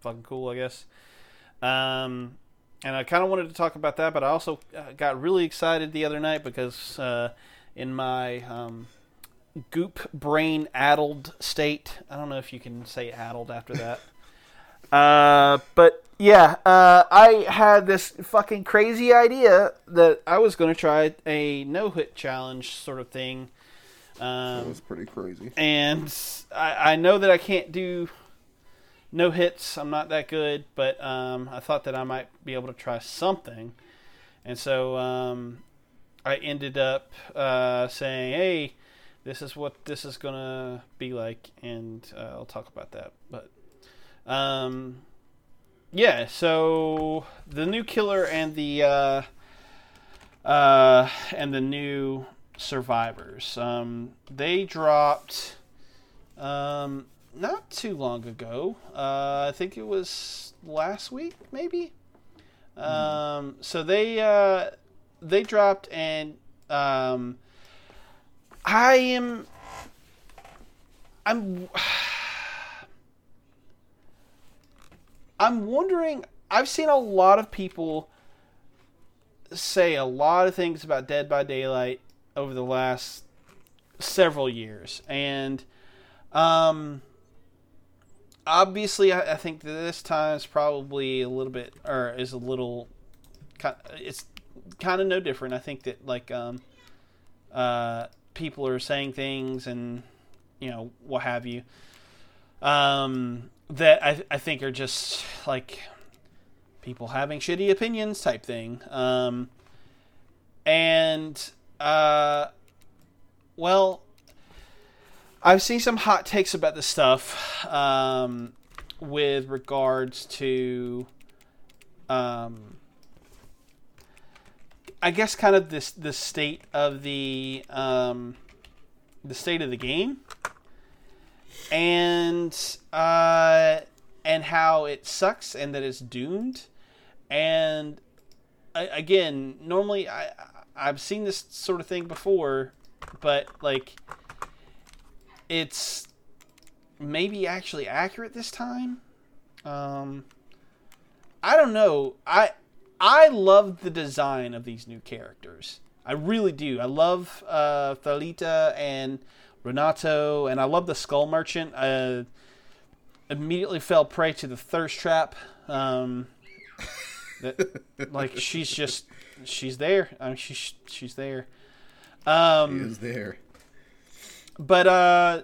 fucking cool, I guess. Um, and I kind of wanted to talk about that, but I also uh, got really excited the other night because uh, in my um, goop brain addled state, I don't know if you can say addled after that. Uh, but yeah, uh, I had this fucking crazy idea that I was going to try a no hit challenge sort of thing. That Um, was pretty crazy. and I, I know that I can't do no hits. I'm not that good, but um, I thought that I might be able to try something. And so um, I ended up uh, saying, "Hey, this is what this is gonna be like," and uh, I'll talk about that. But um, yeah, so the new killer and the uh, uh, and the new survivors. Um, they dropped um, not too long ago. Uh, I think it was last week, maybe. Um, so they uh, they dropped, and um, I am I'm I'm wondering. I've seen a lot of people say a lot of things about Dead by Daylight over the last several years, and um, obviously, I, I think this time is probably a little bit, or is a little, it's kind of no different. I think that like um, uh, people are saying things and you know what have you um, that I, I think are just like people having shitty opinions type thing. Um, and uh, well, I've seen some hot takes about this stuff um, with regards to, um, I guess, kind of this the state of the um, the state of the game, and uh, and how it sucks and that it's doomed, and I, again, normally I I've seen this sort of thing before, but like it's maybe actually accurate this time. Um, I don't know. I I love the design of these new characters. I really do. I love uh, Thalita and Renato, and I love the Skull Merchant. I immediately fell prey to the thirst trap. Um, that like she's just she's there. I mean, she's she's there. Um, He is there. but uh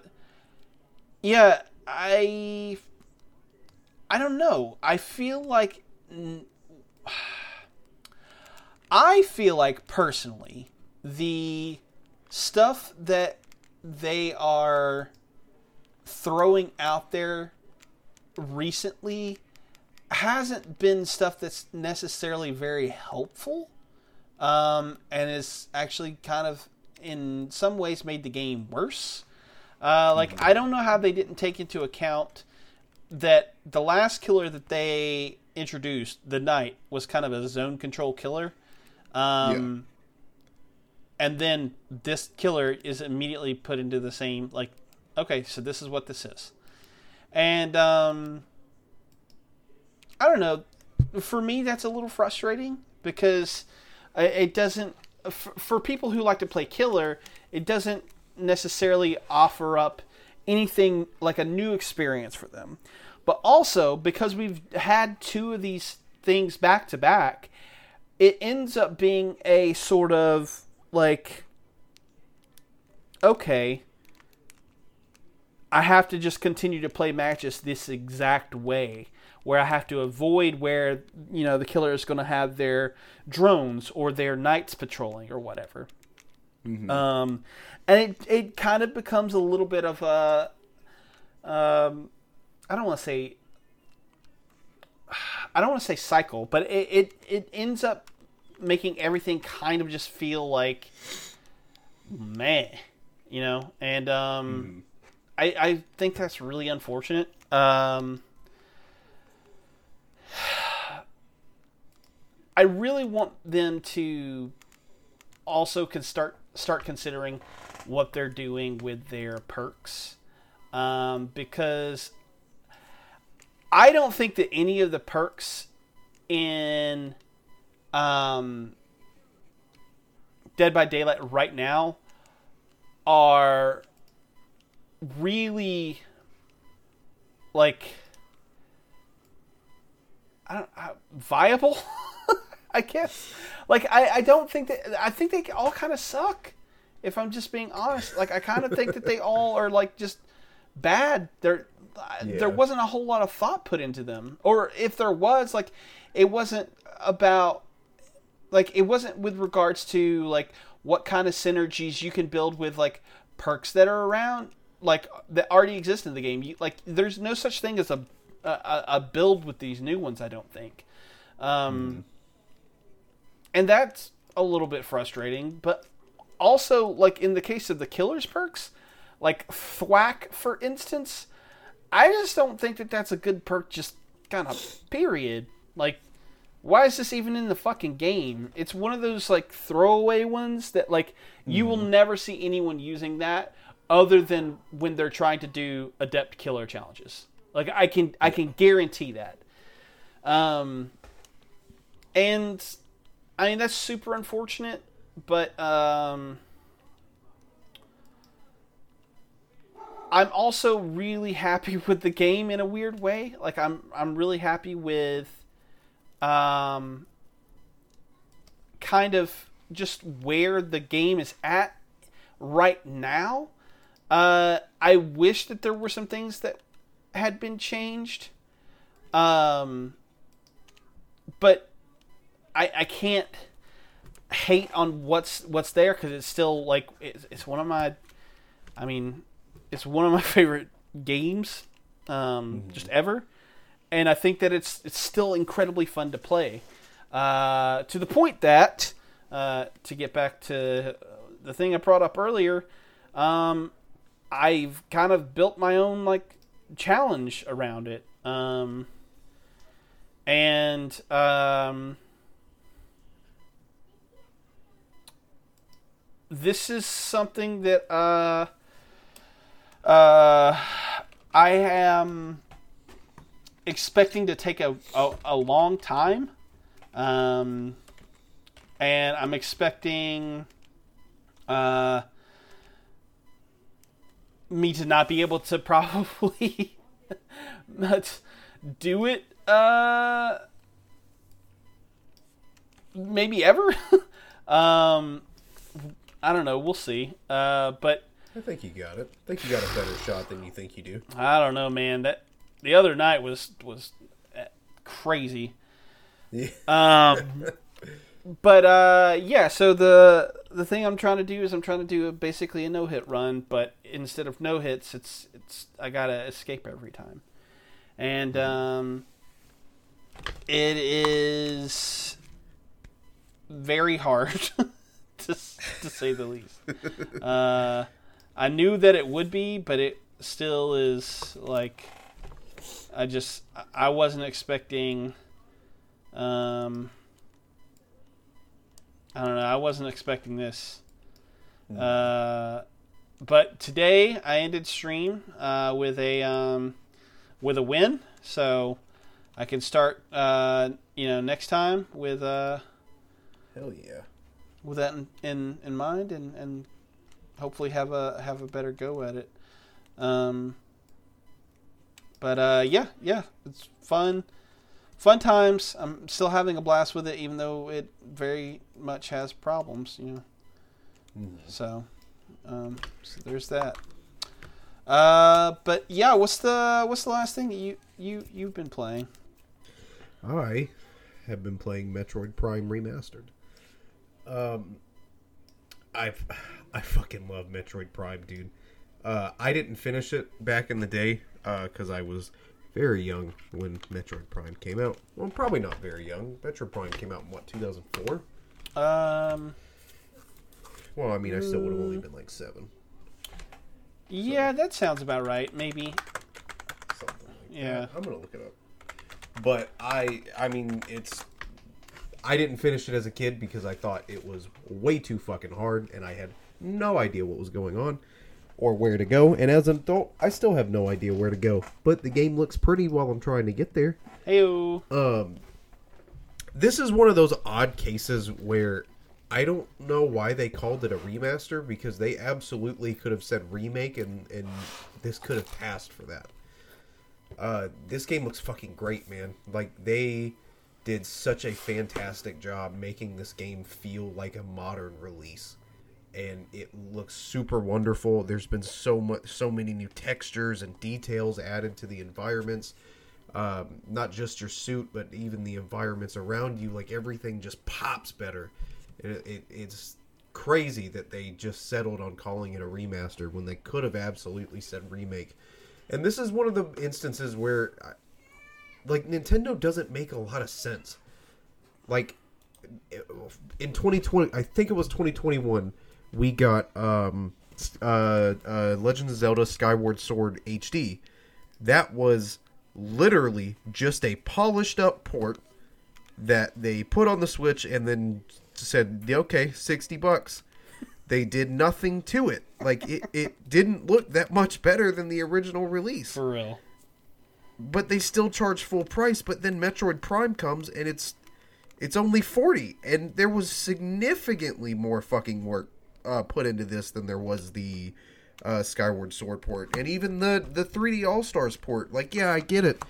yeah i i don't know i feel like i feel like personally the stuff that they are throwing out there recently hasn't been stuff that's necessarily very helpful um, and is actually kind of in some ways made the game worse. Uh, like I don't know how they didn't take into account that the last killer that they introduced, the knight, was kind of a zone control killer. Um, And then this killer is immediately put into the same like, okay, so this is what this is, and um, I don't know. For me, that's a little frustrating because it doesn't. For people who like to play killer, it doesn't necessarily offer up anything like a new experience for them. But also because we've had two of these things back to back, it ends up being a sort of like okay, I have to just continue to play matches this exact way where I have to avoid where you know the killer is going to have their drones or their knights patrolling or whatever. Mm-hmm. Um, and it it kind of becomes a little bit of a um, I don't want to say I don't want to say cycle, but it, it it ends up making everything kind of just feel like man, you know, and um, mm-hmm. I I think that's really unfortunate. Um, I really want them to also can start start considering what they're doing with their perks um, because I don't think that any of the perks in um, Dead by Daylight right now are really like I don't uh, viable. I guess. Like I, I don't think that I think they all kind of suck. If I'm just being honest, like I kind of think that they all are like just bad. There, yeah. there wasn't a whole lot of thought put into them, or if there was, like it wasn't about like it wasn't with regards to like what kind of synergies you can build with like perks that are around like that already exist in the game. You, like there's no such thing as a, a, a build with these new ones. I don't think. Um, mm and that's a little bit frustrating. But also, like in the case of the killer's perks, like thwack, for instance, I just don't think that that's a good perk. Just kind of period. Like, why is this even in the fucking game? It's one of those like throwaway ones that like you mm. will mm-hmm. never see anyone using that other than when they're trying to do adept killer challenges. Like I can I can guarantee that. Um, and I mean, that's super unfortunate, but um, I'm also really happy with the game in a weird way. Like I'm I'm really happy with um, kind of just where the game is at right now. Uh, I wish that there were some things that had been changed. Um, but I, I can't hate on what's what's there because it's still like it's, it's one of my I mean it's one of my favorite games um, mm-hmm. just ever and I think that it's it's still incredibly fun to play. Uh, to the point that uh, to get back to the thing I brought up earlier um, I've kind of built my own like challenge around it. Um, and um, this is something that uh, uh, I am expecting to take a, a, a long time. Um, and I'm expecting uh, me to not be able to probably not do it uh, maybe ever. um, I don't know. We'll see. Uh, but I think you got it. I think you got a better shot than you think you do. I don't know, man. That the other night was was uh, crazy. Yeah. Um, but uh, yeah. So the the thing I'm trying to do is I'm trying to do basically a no hit run, but instead of no hits, it's it's I gotta escape every time, and mm-hmm. um, it is very hard. to, to say the least. Uh, I knew that it would be, but it still is like I just I wasn't expecting. Um, I don't know. I wasn't expecting this. Mm. Uh, but today I ended stream uh, with a um, with a win. So I can start, uh, you know, next time with uh, Hell yeah. with that in, in, in mind, and, and hopefully have a have a better go at it. Um, but uh, yeah, yeah, it's fun, fun times. I'm still having a blast with it, even though it very much has problems. You know, so, um, so there's that. Uh, but yeah, what's the what's the last thing that you you you've been playing? I have been playing Metroid Prime Remastered. Um, I've I fucking love Metroid Prime, dude. Uh, I didn't finish it back in the day because I was very young when Metroid Prime came out. Well, probably not very young. Metroid Prime came out in what 2004. Um, Well, I mean, I still would have only been like seven. yeah, that sounds about right. Maybe. something like Yeah. that. I'm gonna look it up. But I, I mean, it's. I didn't finish it as a kid because I thought it was way too fucking hard, and I had no idea what was going on or where to go. And as an adult, I still have no idea where to go. But the game looks pretty while I'm trying to get there. Heyo. Um, this is one of those odd cases where I don't know why they called it a remaster because they absolutely could have said remake and and this could have passed for that. Uh, this game looks fucking great, man. Like they did such a fantastic job making this game feel like a modern release and it looks super wonderful. There's been so much, so many new textures and details added to the environments. Um, not just your suit, but even the environments around you. Like everything just pops better. It, it, it's crazy that they just settled on calling it a remaster when they could have absolutely said remake. And this is one of the instances where, like, Nintendo doesn't make a lot of sense. Like, in 2020 i think it was 2021 we got um uh, uh legend of zelda skyward sword hd that was literally just a polished up port that they put on the switch and then said okay 60 bucks. They did nothing to it. Like it, it didn't look that much better than the original release. For real. but they still charge full price but then metroid prime comes and it's it's only 40 and there was significantly more fucking work uh, put into this than there was the uh, skyward sword port. And even the the 3d all-stars port like yeah i get it.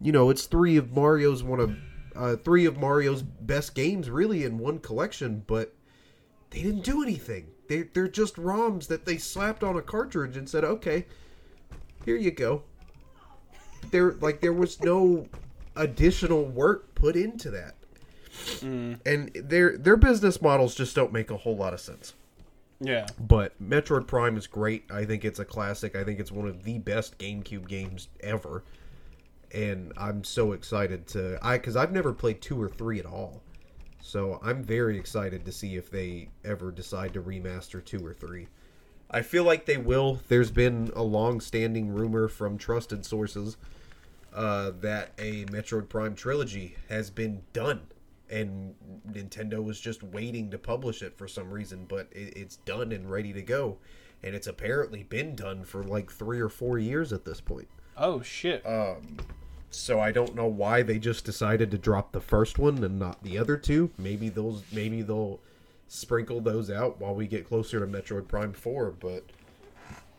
You know it's three of mario's one of uh, three of mario's best games really in one collection but they didn't do anything. They, they're just roms that they slapped on a cartridge and said okay here you go. There like there was no additional work put into that. And their their business models just don't make a whole lot of sense Yeah. but metroid prime is great. I think it's a classic. I think it's one of the best gamecube games ever. And i'm so excited to i because i've never played two or three at all. So i'm very excited to see if they ever decide to remaster two or three. I feel like they will. There's been a long-standing rumor from trusted sources uh, that a Metroid Prime trilogy has been done, and Nintendo was just waiting to publish it for some reason, but it, it's done and ready to go, and it's apparently been done for like three or four years at this point. Oh shit. Um, so I don't know why they just decided to drop the first one and not the other two. Maybe those, maybe they'll sprinkle those out while we get closer to Metroid Prime Four, but.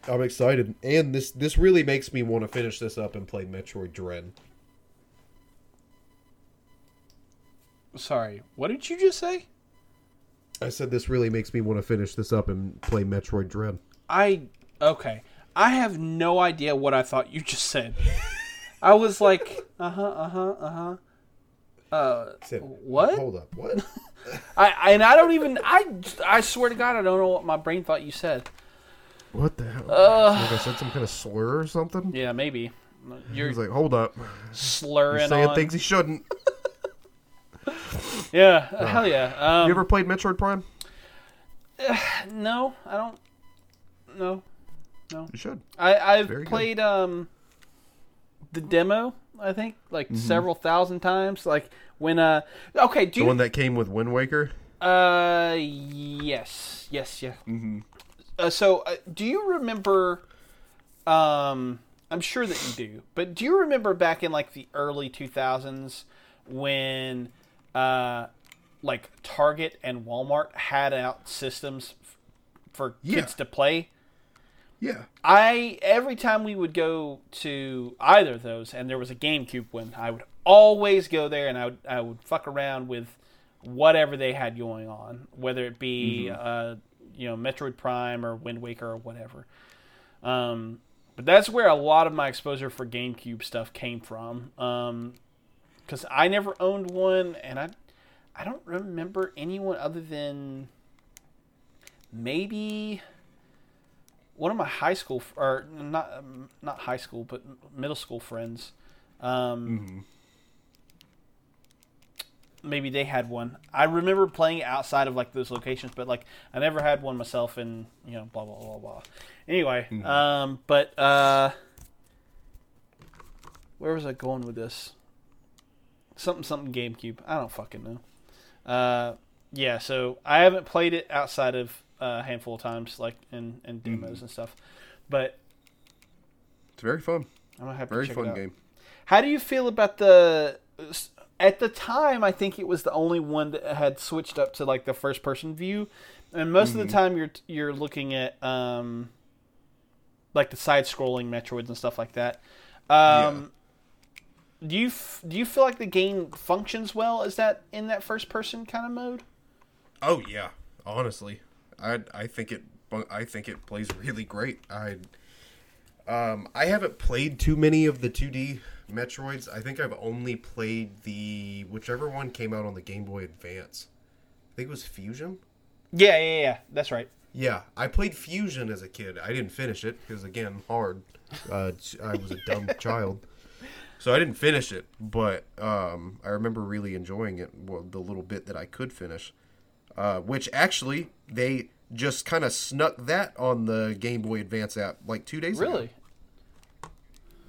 I'm excited, and this this really makes me want to finish this up and play Metroid Dread. Sorry. What did you just say? I said this really makes me want to finish this up and play Metroid Dread. I okay. I have no idea what I thought you just said. I was like, uh huh, uh huh, uh huh. Uh, Said, What? Hold up, what? I, and I don't even. I I swear to God, I don't know what my brain thought you said. what the hell? like I said some kind of slur or something. Yeah, maybe you're was like, "Hold up, slurring saying on. things he shouldn't." Yeah, hell yeah. Um, You ever played Metroid Prime? no, I don't. No, no. You should. I I've Very good. played um the demo. I think like Mm-hmm. several thousand times. Like when uh okay, do The you one that came with Wind Waker. Uh, yes, yes, yeah. Mm-hmm. Uh, so, uh, do you remember? Um, I'm sure that you do. But do you remember back in like the early 2000s when uh, like Target and Walmart had out systems f- for Yeah. kids to play? Yeah. I every time we would go to either of those, and there was a GameCube one, I would always go there and I would I would fuck around with whatever they had going on, whether it be uh, you know Metroid Prime or Wind Waker or whatever. Um, but that's where a lot of my exposure for GameCube stuff came from. Um, because I never owned one, and I I don't remember anyone other than maybe one of my high school or not um, not high school but middle school friends um, maybe they had one. I remember playing outside of like those locations but like i never had one myself and you know blah blah blah blah. Anyway um, but uh, where was i going with this something something gamecube i don't fucking know uh, yeah so i haven't played it outside of uh, a handful of times like in, in demos and stuff but It's very fun. i'm gonna have to Very check fun it out. game. How do you feel about the? At the time, I think it was the only one that had switched up to like the first person view, and most Mm-hmm. of the time you're you're looking at um, like the side scrolling Metroids and stuff like that. Um, Do you f- do you feel like the game functions well? Is that in that first person kind of mode? Oh yeah, honestly, I I think it I think it plays really great. I um I haven't played too many of the 2D Metroids. I think I've only played the whichever one came out on the Game Boy Advance. I think it was Fusion. Yeah, yeah, yeah. That's right. Yeah, I played Fusion as a kid. I didn't finish it because again, hard. Uh, I was a dumb child, so I didn't finish it. But um, I remember really enjoying it. Well, the little bit that I could finish, uh, which actually they just kind of snuck that on the Game Boy Advance app like two days ago. Really?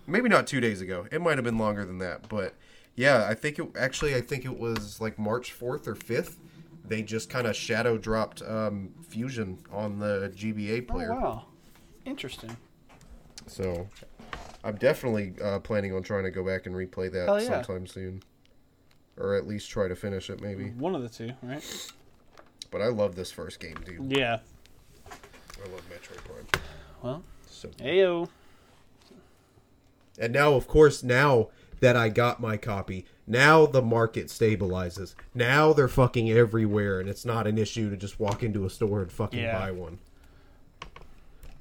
Maybe not two days ago. It might have been longer than that, but yeah, I think it actually. I think it was like March fourth or fifth. They just kind of shadow dropped um, Fusion on the GBA Oh, player. wow. Interesting. So I'm definitely uh, planning on trying to go back and replay that yeah. sometime soon, or at least try to finish it maybe. One of the two, right? But I love this first game, dude. Yeah. I love Metroid Prime. Well, So ayo. and now, of course, now that I got my copy, now the market stabilizes. Now they're fucking everywhere, and it's not an issue to just walk into a store and fucking Yeah. buy one.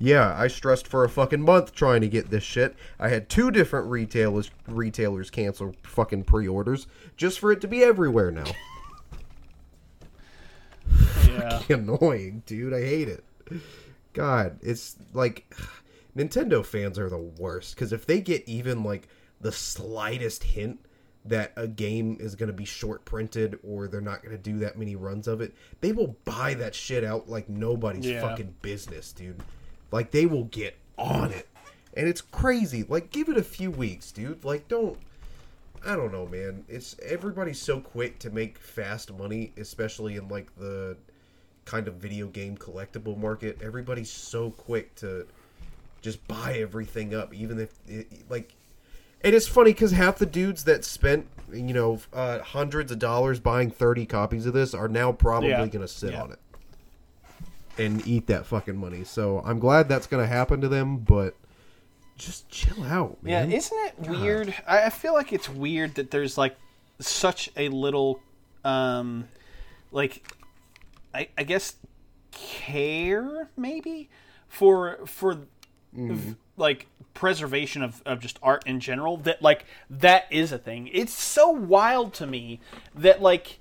Yeah, I stressed for a fucking month trying to get this shit. I had two different retailers retailers cancel fucking pre-orders just for it to be everywhere now. Yeah. annoying, dude. I hate it. God, it's like Nintendo fans are the worst because if they get even like the slightest hint that a game is going to be short printed or they're not going to do that many runs of it, they will buy that shit out like nobody's Yeah. fucking business, dude. Like they will get on it. And it's crazy. Like give it a few weeks, dude. Like don't I don't know, man. It's everybody's so quick to make fast money, especially in like the kind of video game collectible market. Everybody's so quick to just buy everything up, even if it, like. And it's funny because half the dudes that spent you know uh, hundreds of dollars buying thirty copies of this are now probably Yeah. going to sit Yeah. on it and eat that fucking money. So I'm glad that's going to happen to them, but just chill out, Yeah, isn't it weird? I, feel like it's weird that there's like such a little, um, like, I, I guess care maybe for for v- like preservation of, of just art in general that like that is a thing it's so wild to me that like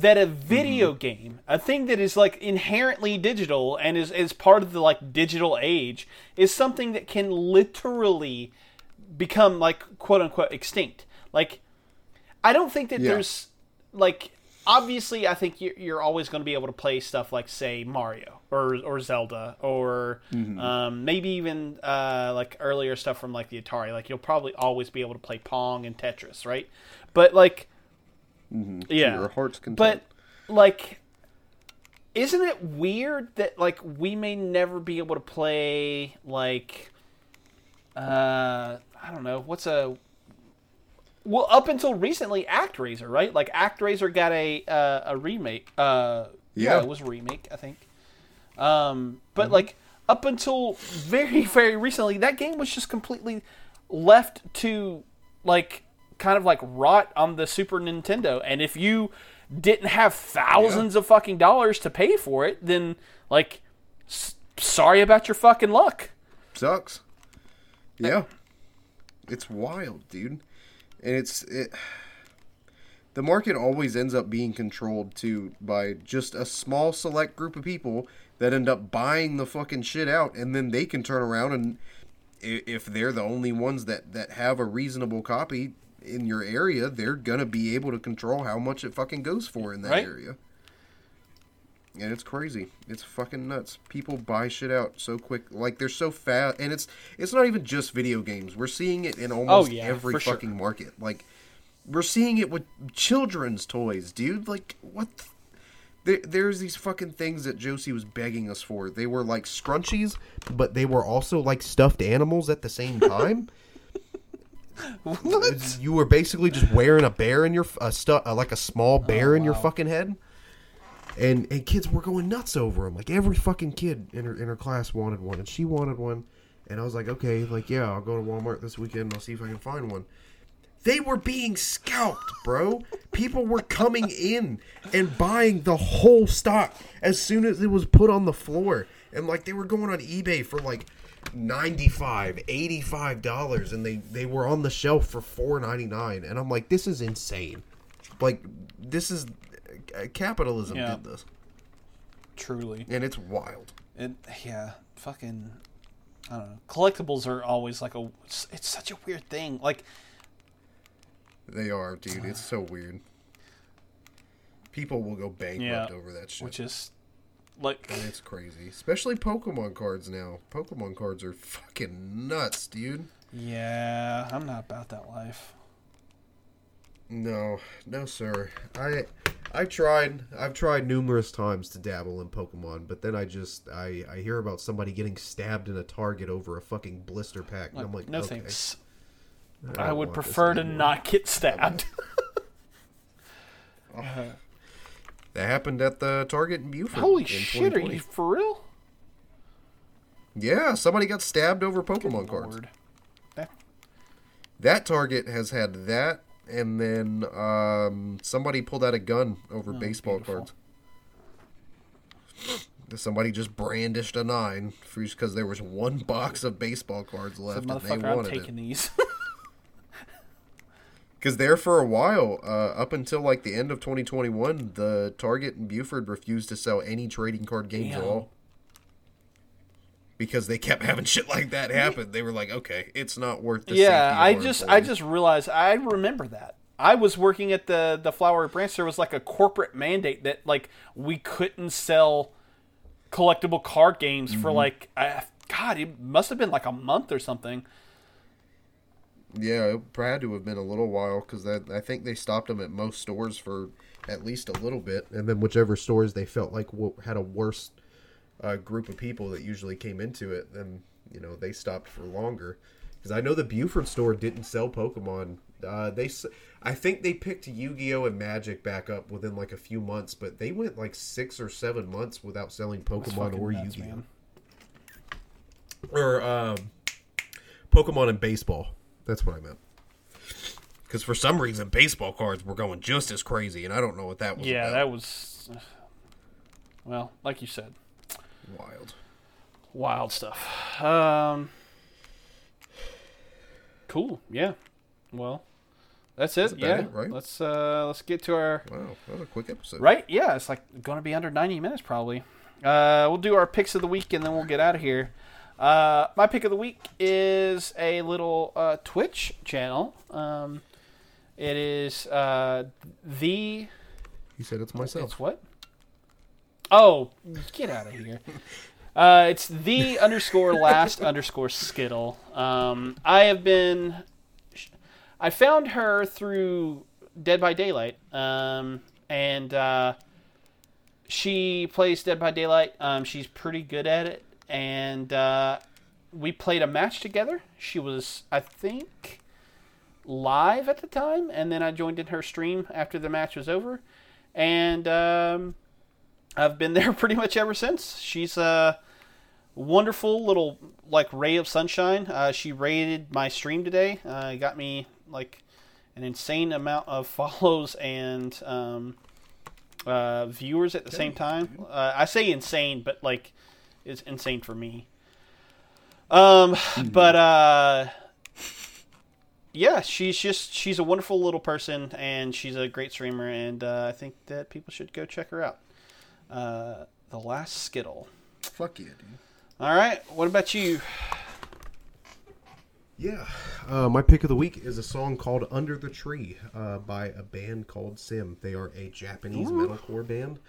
that a video game a thing that is like inherently digital and is, is part of the like digital age is something that can literally become like quote unquote extinct like I don't think that Yeah. there's like obviously I think you're, you're always going to be able to play stuff like say Mario or or Zelda or um, maybe even uh, like earlier stuff from like the Atari. Like you'll probably always be able to play Pong and Tetris, right? But like, yeah, your heart's content. but like. Isn't it weird that like we may never be able to play like uh, I don't know what's a well up until recently ActRaiser, right? Like ActRaiser got a uh, a remake. Uh, yeah. Yeah. it was a remake, I think. Um, but like up until very very recently, that game was just completely left to like kind of like rot on the Super Nintendo. And if you didn't have thousands of fucking dollars to pay for it, then like s- sorry about your fucking luck. Sucks. Yeah. It's wild, dude. And it's it the market always ends up being controlled too by just a small select group of people that end up buying the fucking shit out and then they can turn around and if they're the only ones that that have a reasonable copy in your area, they're gonna be able to control how much it fucking goes for in that Right. area. And it's crazy. It's fucking nuts. People buy shit out so quick. Like they're so fast, and it's it's not even just video games. We're seeing it in oh, almost Oh, yeah, every for sure. fucking market. Like we're seeing it with children's toys, dude. Like what? The, there, there's these fucking things that Josie was begging us for. They were like scrunchies, but they were also like stuffed animals at the same time. What? You were basically just wearing a bear in your a stu- uh, like a small bear in your fucking head. And and kids were going nuts over them. Like every fucking kid in her in her class wanted one, and she wanted one. And I was like, okay, like yeah, I'll go to Walmart this weekend. and I'll see if I can find one. They were being scalped, bro. People were coming in and buying the whole stock as soon as it was put on the floor. And like they were going on eBay for like 95 85 dollars and they they were on the shelf for 4.99 and I'm like this is insane. Like this is uh, capitalism Yeah. did this Truly. and it's wild. It, yeah, fucking. I don't know. Collectibles are always like a. It's, it's such a weird thing. Like, They are, dude. It's so weird. People will go bankrupt Yeah, over that shit. which is like. And it's crazy. Especially Pokemon cards now. Pokemon cards are fucking nuts, dude. Yeah, I'm not about that life. No, no, sir. I I tried. I've tried numerous times to dabble in Pokemon, but then I just I I hear about somebody getting stabbed in a Target over a fucking blister pack, and I'm like, no okay, thanks. don't I would prefer to not get stabbed. Oh. Uh, That happened at the Target in Buford. Holy in shit, are you for real? Yeah, somebody got stabbed over Pokemon cards. That- That Target has had that, and then um, somebody pulled out a gun over baseball Oh, beautiful. cards. Somebody just brandished a nine because there was one box of baseball cards left, and they motherfucker, I'm wanted taking it. these. Because there for a while, uh, up until like the end of 2021, the Target and Buford refused to sell any trading card games at all. Because they kept having shit like that happen. They were like, okay, it's not worth the yeah, I just I just realized I remember that. I was working at the the Flowery Branch. There was like a corporate mandate that like we couldn't sell collectible card games Mm-hmm. for like I, God, it must have been like a month or something. Yeah, it had to have been a little while because I think they stopped them at most stores for at least a little bit, and then whichever stores they felt like w- had a worse uh, group of people that usually came into it, then you know they stopped for longer. Because I know the Buford store didn't sell Pokemon. Uh, they, I think they picked Yu-Gi-Oh and Magic back up within like a few months, but they went like six or seven months without selling Pokemon or nuts, Yu-Gi-Oh man. or um, Pokemon and baseball. That's what I meant. Because for some reason, baseball cards were going just as crazy, and I don't know what that was. Yeah, about. that was well, like you said, wild. wild stuff. Um, cool. Yeah. Well, that's it. about yeah. it, right? Let's uh let's get to our Wow, that was a quick episode. Right? Yeah, it's like going to be under 90 minutes probably. Uh, we'll do our picks of the week and then we'll get out of here. Uh, my pick of the week is a little uh, Twitch channel. Um, it is uh, the. You said it's myself. It's what? Oh, get out of here. Uh, it's the underscore last underscore skittle. Um, I have been. I found her through Dead by Daylight, um, and uh, she plays Dead by Daylight. Um, she's pretty good at it, and uh, we played a match together. She was, I think, live at the time, and then I joined in her stream after the match was over, and um, I've been there pretty much ever since. She's a wonderful little like ray of sunshine. Uh, she rated my stream today. Uh, got me like an insane amount of follows and um, uh, viewers at the same time. Uh, I say insane, but like it's insane for me. Um, but uh, yeah, she's just she's a wonderful little person and she's a great streamer, and uh, I think that people should go check her out. Uh, the Last Skittle. Fuck yeah, dude. All right, what about you? Yeah. Uh, my pick of the week is a song called Under the Tree uh, by a band called SiM. They are a Japanese metalcore band.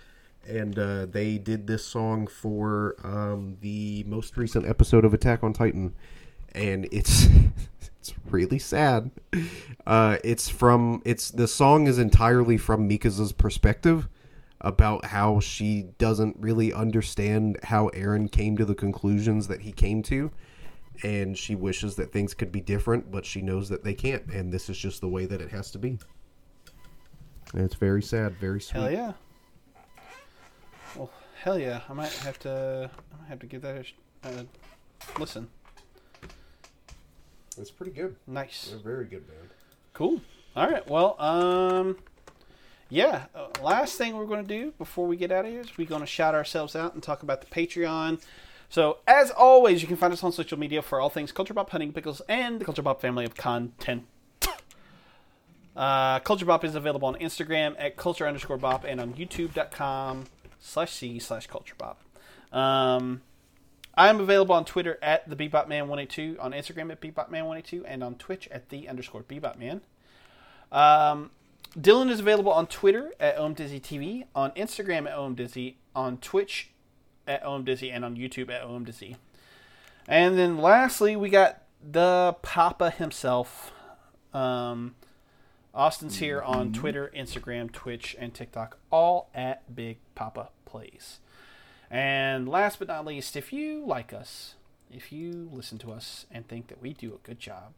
And uh, they did this song for um, the most recent episode of Attack on Titan. And it's it's really sad. Uh, it's from it's the song is entirely from Mikasa's perspective about how she doesn't really understand how Eren came to the conclusions that he came to and she wishes that things could be different, but she knows that they can't, and this is just the way that it has to be. And it's very sad, very sweet. Hell yeah. Well, hell yeah. I might have to. I might have to give that a sh- uh, listen. It's pretty good. Nice. They're a very good band. Cool. All right. Well, um, yeah. Uh, last thing we're going to do before we get out of here is we're going to shout ourselves out and talk about the Patreon. So, as always, you can find us on social media for all things Culture Bop, Hunting Pixels, and the Culture Bop family of content. Uh, Culture Bop is available on Instagram at culture underscore bop and on youtube.com slash c slash culture bop. Um, I'm available on Twitter at the BebopMan182, on Instagram at BebopMan182, and on Twitch at the underscore BebopMan. Um, Dylan is available on Twitter at OMDizzyTV, on Instagram at OMDizzy, on Twitch at OMDizzy, and on YouTube at OMDizzy. And then lastly, we got the Papa himself. Um, Austin's here on Twitter, Instagram, Twitch, and TikTok, all at Big Papa Plays. And last but not least, if you like us, if you listen to us and think that we do a good job,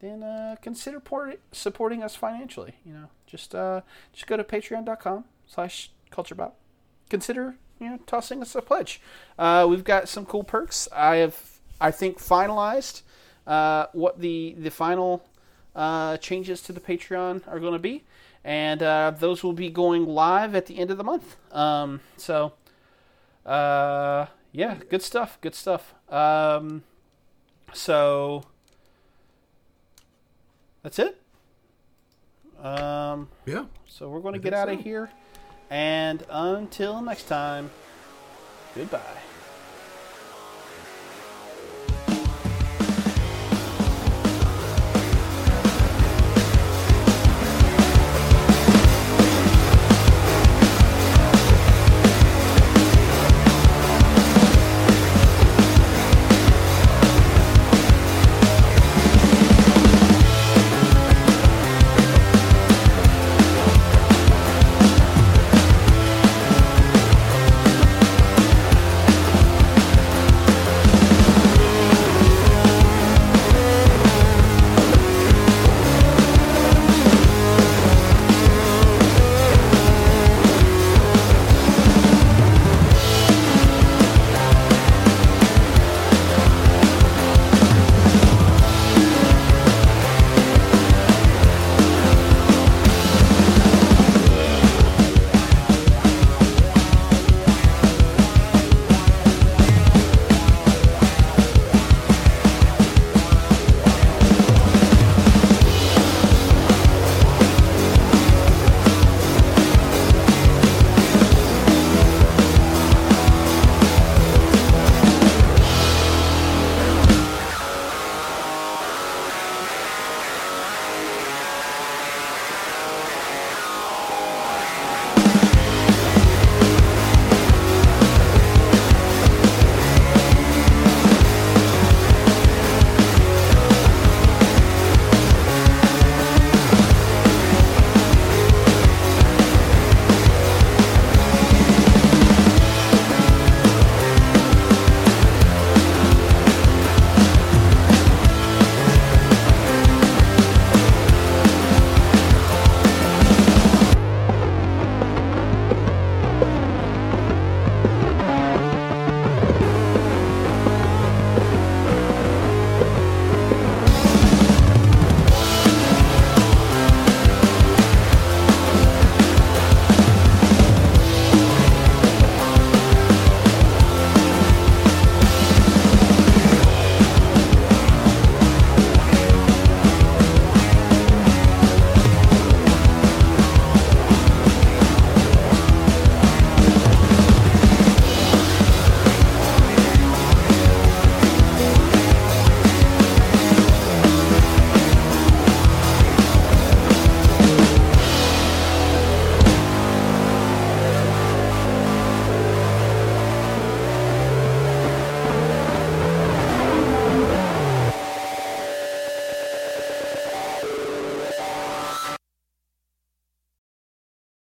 then uh, consider port- supporting us financially. You know, just uh, just go to patreon.com slash culturebop. Consider you know tossing us a pledge. Uh, we've got some cool perks. I have I think finalized uh, what the the final uh, changes to the Patreon are going to be, and uh, those will be going live at the end of the month. Um, so, uh, yeah, good stuff. Good stuff. Um, so that's it. Um, Yeah. so we're going to get out of so. here, and until next time, goodbye.